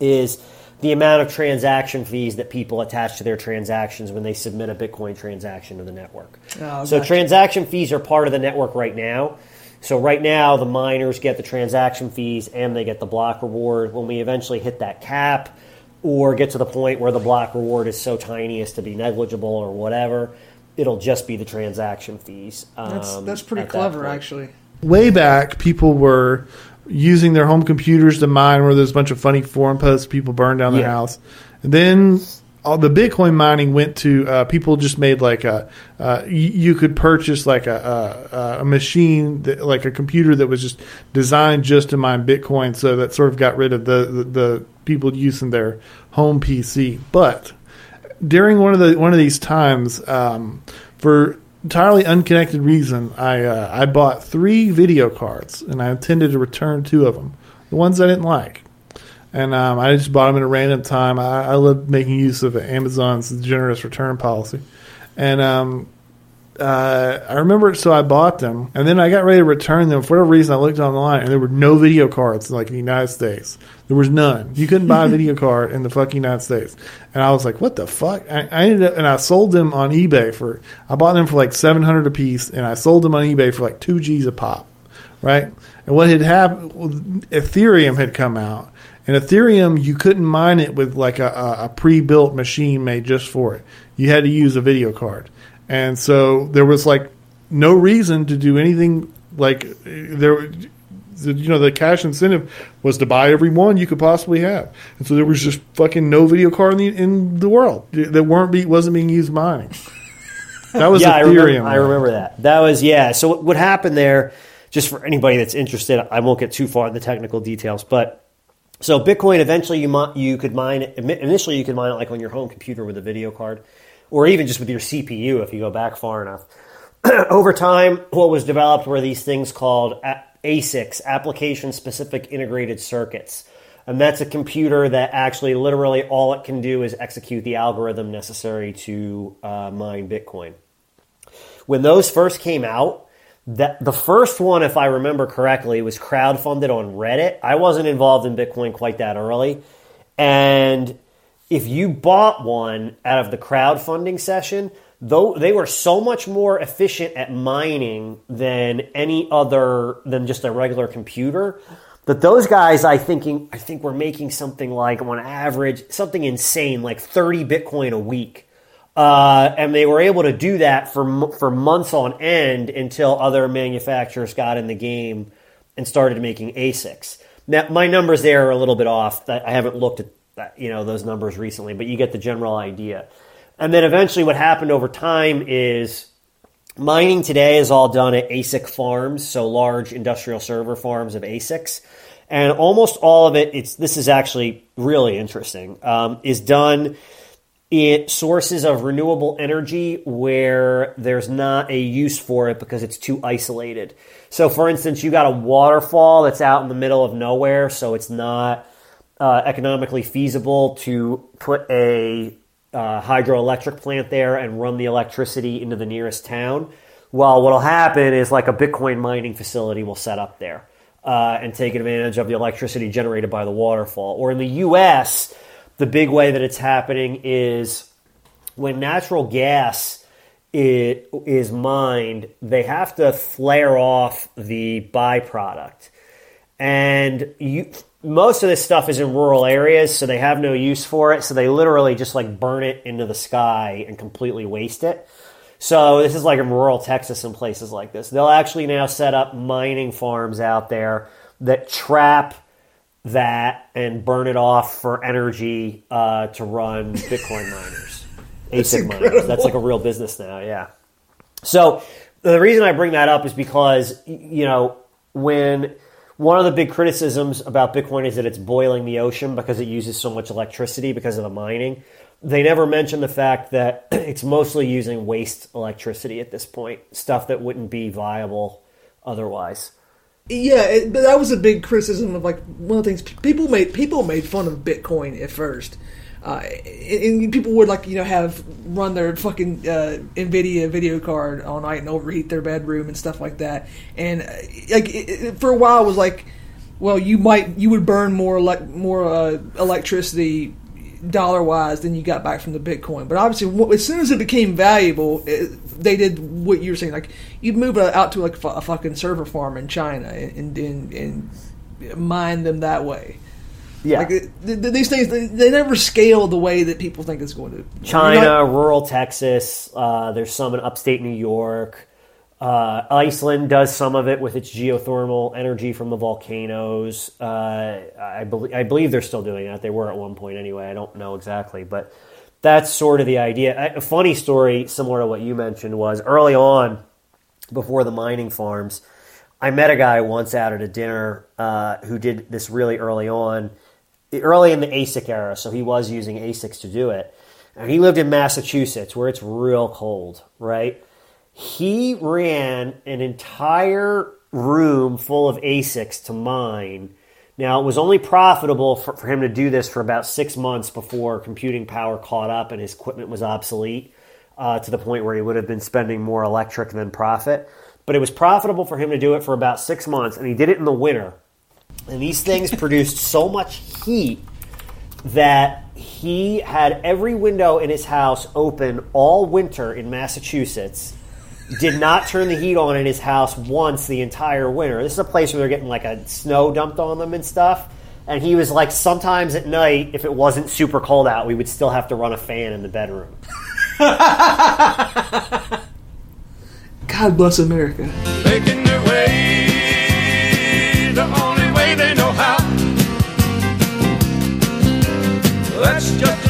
is the amount of transaction fees that people attach to their transactions when they submit a Bitcoin transaction to the network.
Oh,
so
gotcha.
transaction fees are part of the network right now. So right now the miners get the transaction fees and they get the block reward. When we eventually hit that cap or get to the point where the block reward is so tiny as to be negligible or whatever, it'll just be the transaction fees.
That's
um,
that's pretty
at that
clever, actually.
way back, people were using their home computers to mine where there's a bunch of funny forum posts, people burned down their
Yeah.
house. And then all the Bitcoin mining went to uh, people just made like a uh, you could purchase like a, a, a machine that, like a computer that was just designed just to mine Bitcoin. So that sort of got rid of the the, the people using their home PC. But during one of the one of these times, um, for entirely unconnected reason, I uh, I bought three video cards and I intended to return two of them, the ones I didn't like, and um, I just bought them at a random time. I, I love making use of Amazon's generous return policy, and um, uh, I remember, so I bought them, and then I got ready to return them. For whatever reason, I looked online, and there were no video cards like in the United States. There was none. You couldn't buy a video card in the fucking United States. And I was like, "What the fuck?" I, I ended up, and I sold them on eBay for. I bought them for like seven hundred a piece, and I sold them on eBay for like two G's a pop, right? And what had happened? Ethereum had come out, and Ethereum you couldn't mine it with like a, a, a pre-built machine made just for it. You had to use a video card, and so there was like no reason to do anything like there. You know, the cash incentive was to buy every one you could possibly have, and so there was just fucking no video card in the, in the world that weren't be, wasn't being used mining. That was
yeah, I
Ethereum.
remember, I remember that. That was yeah. So what- what happened there? Just for anybody that's interested, I won't get too far in the technical details, but so Bitcoin eventually you you could mine it. Initially, you could mine it like on your home computer with a video card, or even just with your CPU if you go back far enough. Over time, what was developed were these things called ASICs, application specific integrated circuits. And that's a computer that actually, literally, all it can do is execute the algorithm necessary to uh, mine Bitcoin when those first came out, that the first one, if I remember correctly, was crowdfunded on Reddit. I wasn't involved in Bitcoin quite that early, and if you bought one out of the crowdfunding session, though they were so much more efficient at mining than any other than just a regular computer that those guys I thinking I think were making something like on average something insane like 30 bitcoin a week uh, and they were able to do that for for months on end until other manufacturers got in the game and started making ASICs. Now my numbers there are a little bit off. I haven't looked at you know those numbers recently, but you get the general idea. And then eventually, what happened over time is mining today is all done at ASIC farms, so large industrial server farms of ASICs, and almost all of it. It's this is actually really interesting. Um, is done in sources of renewable energy where there's not a use for it because it's too isolated. So, for instance, you got a waterfall that's out in the middle of nowhere, so it's not uh, economically feasible to put a uh, hydroelectric plant there and run the electricity into the nearest town. Well, what'll happen is like a Bitcoin mining facility will set up there uh, and take advantage of the electricity generated by the waterfall. Or in the U.S., the big way that it's happening is when natural gas is mined, they have to flare off the byproduct. And you, most of this stuff is in rural areas, so they have no use for it. So they literally just like burn it into the sky and completely waste it. So this is like in rural Texas and places like this. They'll actually now set up mining farms out there that trap that and burn it off for energy uh, to run Bitcoin miners, ASIC miners. That's like a real business now. Yeah. So the reason I bring that up is because you know when one of the big criticisms about Bitcoin is that it's boiling the ocean because it uses so much electricity because of the mining. They never mention the fact that it's mostly using waste electricity at this point, stuff that wouldn't be viable otherwise.
Yeah, it, but that was a big criticism of like one of the things people made people made fun of Bitcoin at first. Uh, and people would like you know have run their fucking uh, Nvidia video card all night and overheat their bedroom and stuff like that. And uh, like it, it, for a while, it was like, well, you might you would burn more like more uh, electricity dollar wise than you got back from the Bitcoin. But obviously, as soon as it became valuable, it, they did what you were saying. Like you'd move it out to like a fucking server farm in China and and, and mine them that way.
Yeah,
like th- th- these things they, they, never scale the way that people think it's going to.
China, not, rural Texas. Uh, there's some in upstate New York. Uh, Iceland does some of it with its geothermal energy from the volcanoes. Uh, I, be- I believe they're still doing that. They were at one point anyway. I don't know exactly, but that's sort of the idea. A funny story, similar to what you mentioned, was early on, before the mining farms, I met a guy once out at a dinner uh, who did this really early on early in the ASIC era, so he was using ASICs to do it. And he lived in Massachusetts where it's real cold, right? He ran an entire room full of ASICs to mine. Now, it was only profitable for, for him to do this for about six months before computing power caught up and his equipment was obsolete uh, to the point where he would have been spending more electric than profit. But it was profitable for him to do it for about six months, and he did it in the winter and these things produced so much heat that he had every window in his house open all winter in Massachusetts. Did not turn the heat on in his house once the entire winter. This is a place where they're getting like a snow dumped on them and stuff. And he was like, sometimes at night, if it wasn't super cold out, we would still have to run a fan in the bedroom.
God bless America.
That's just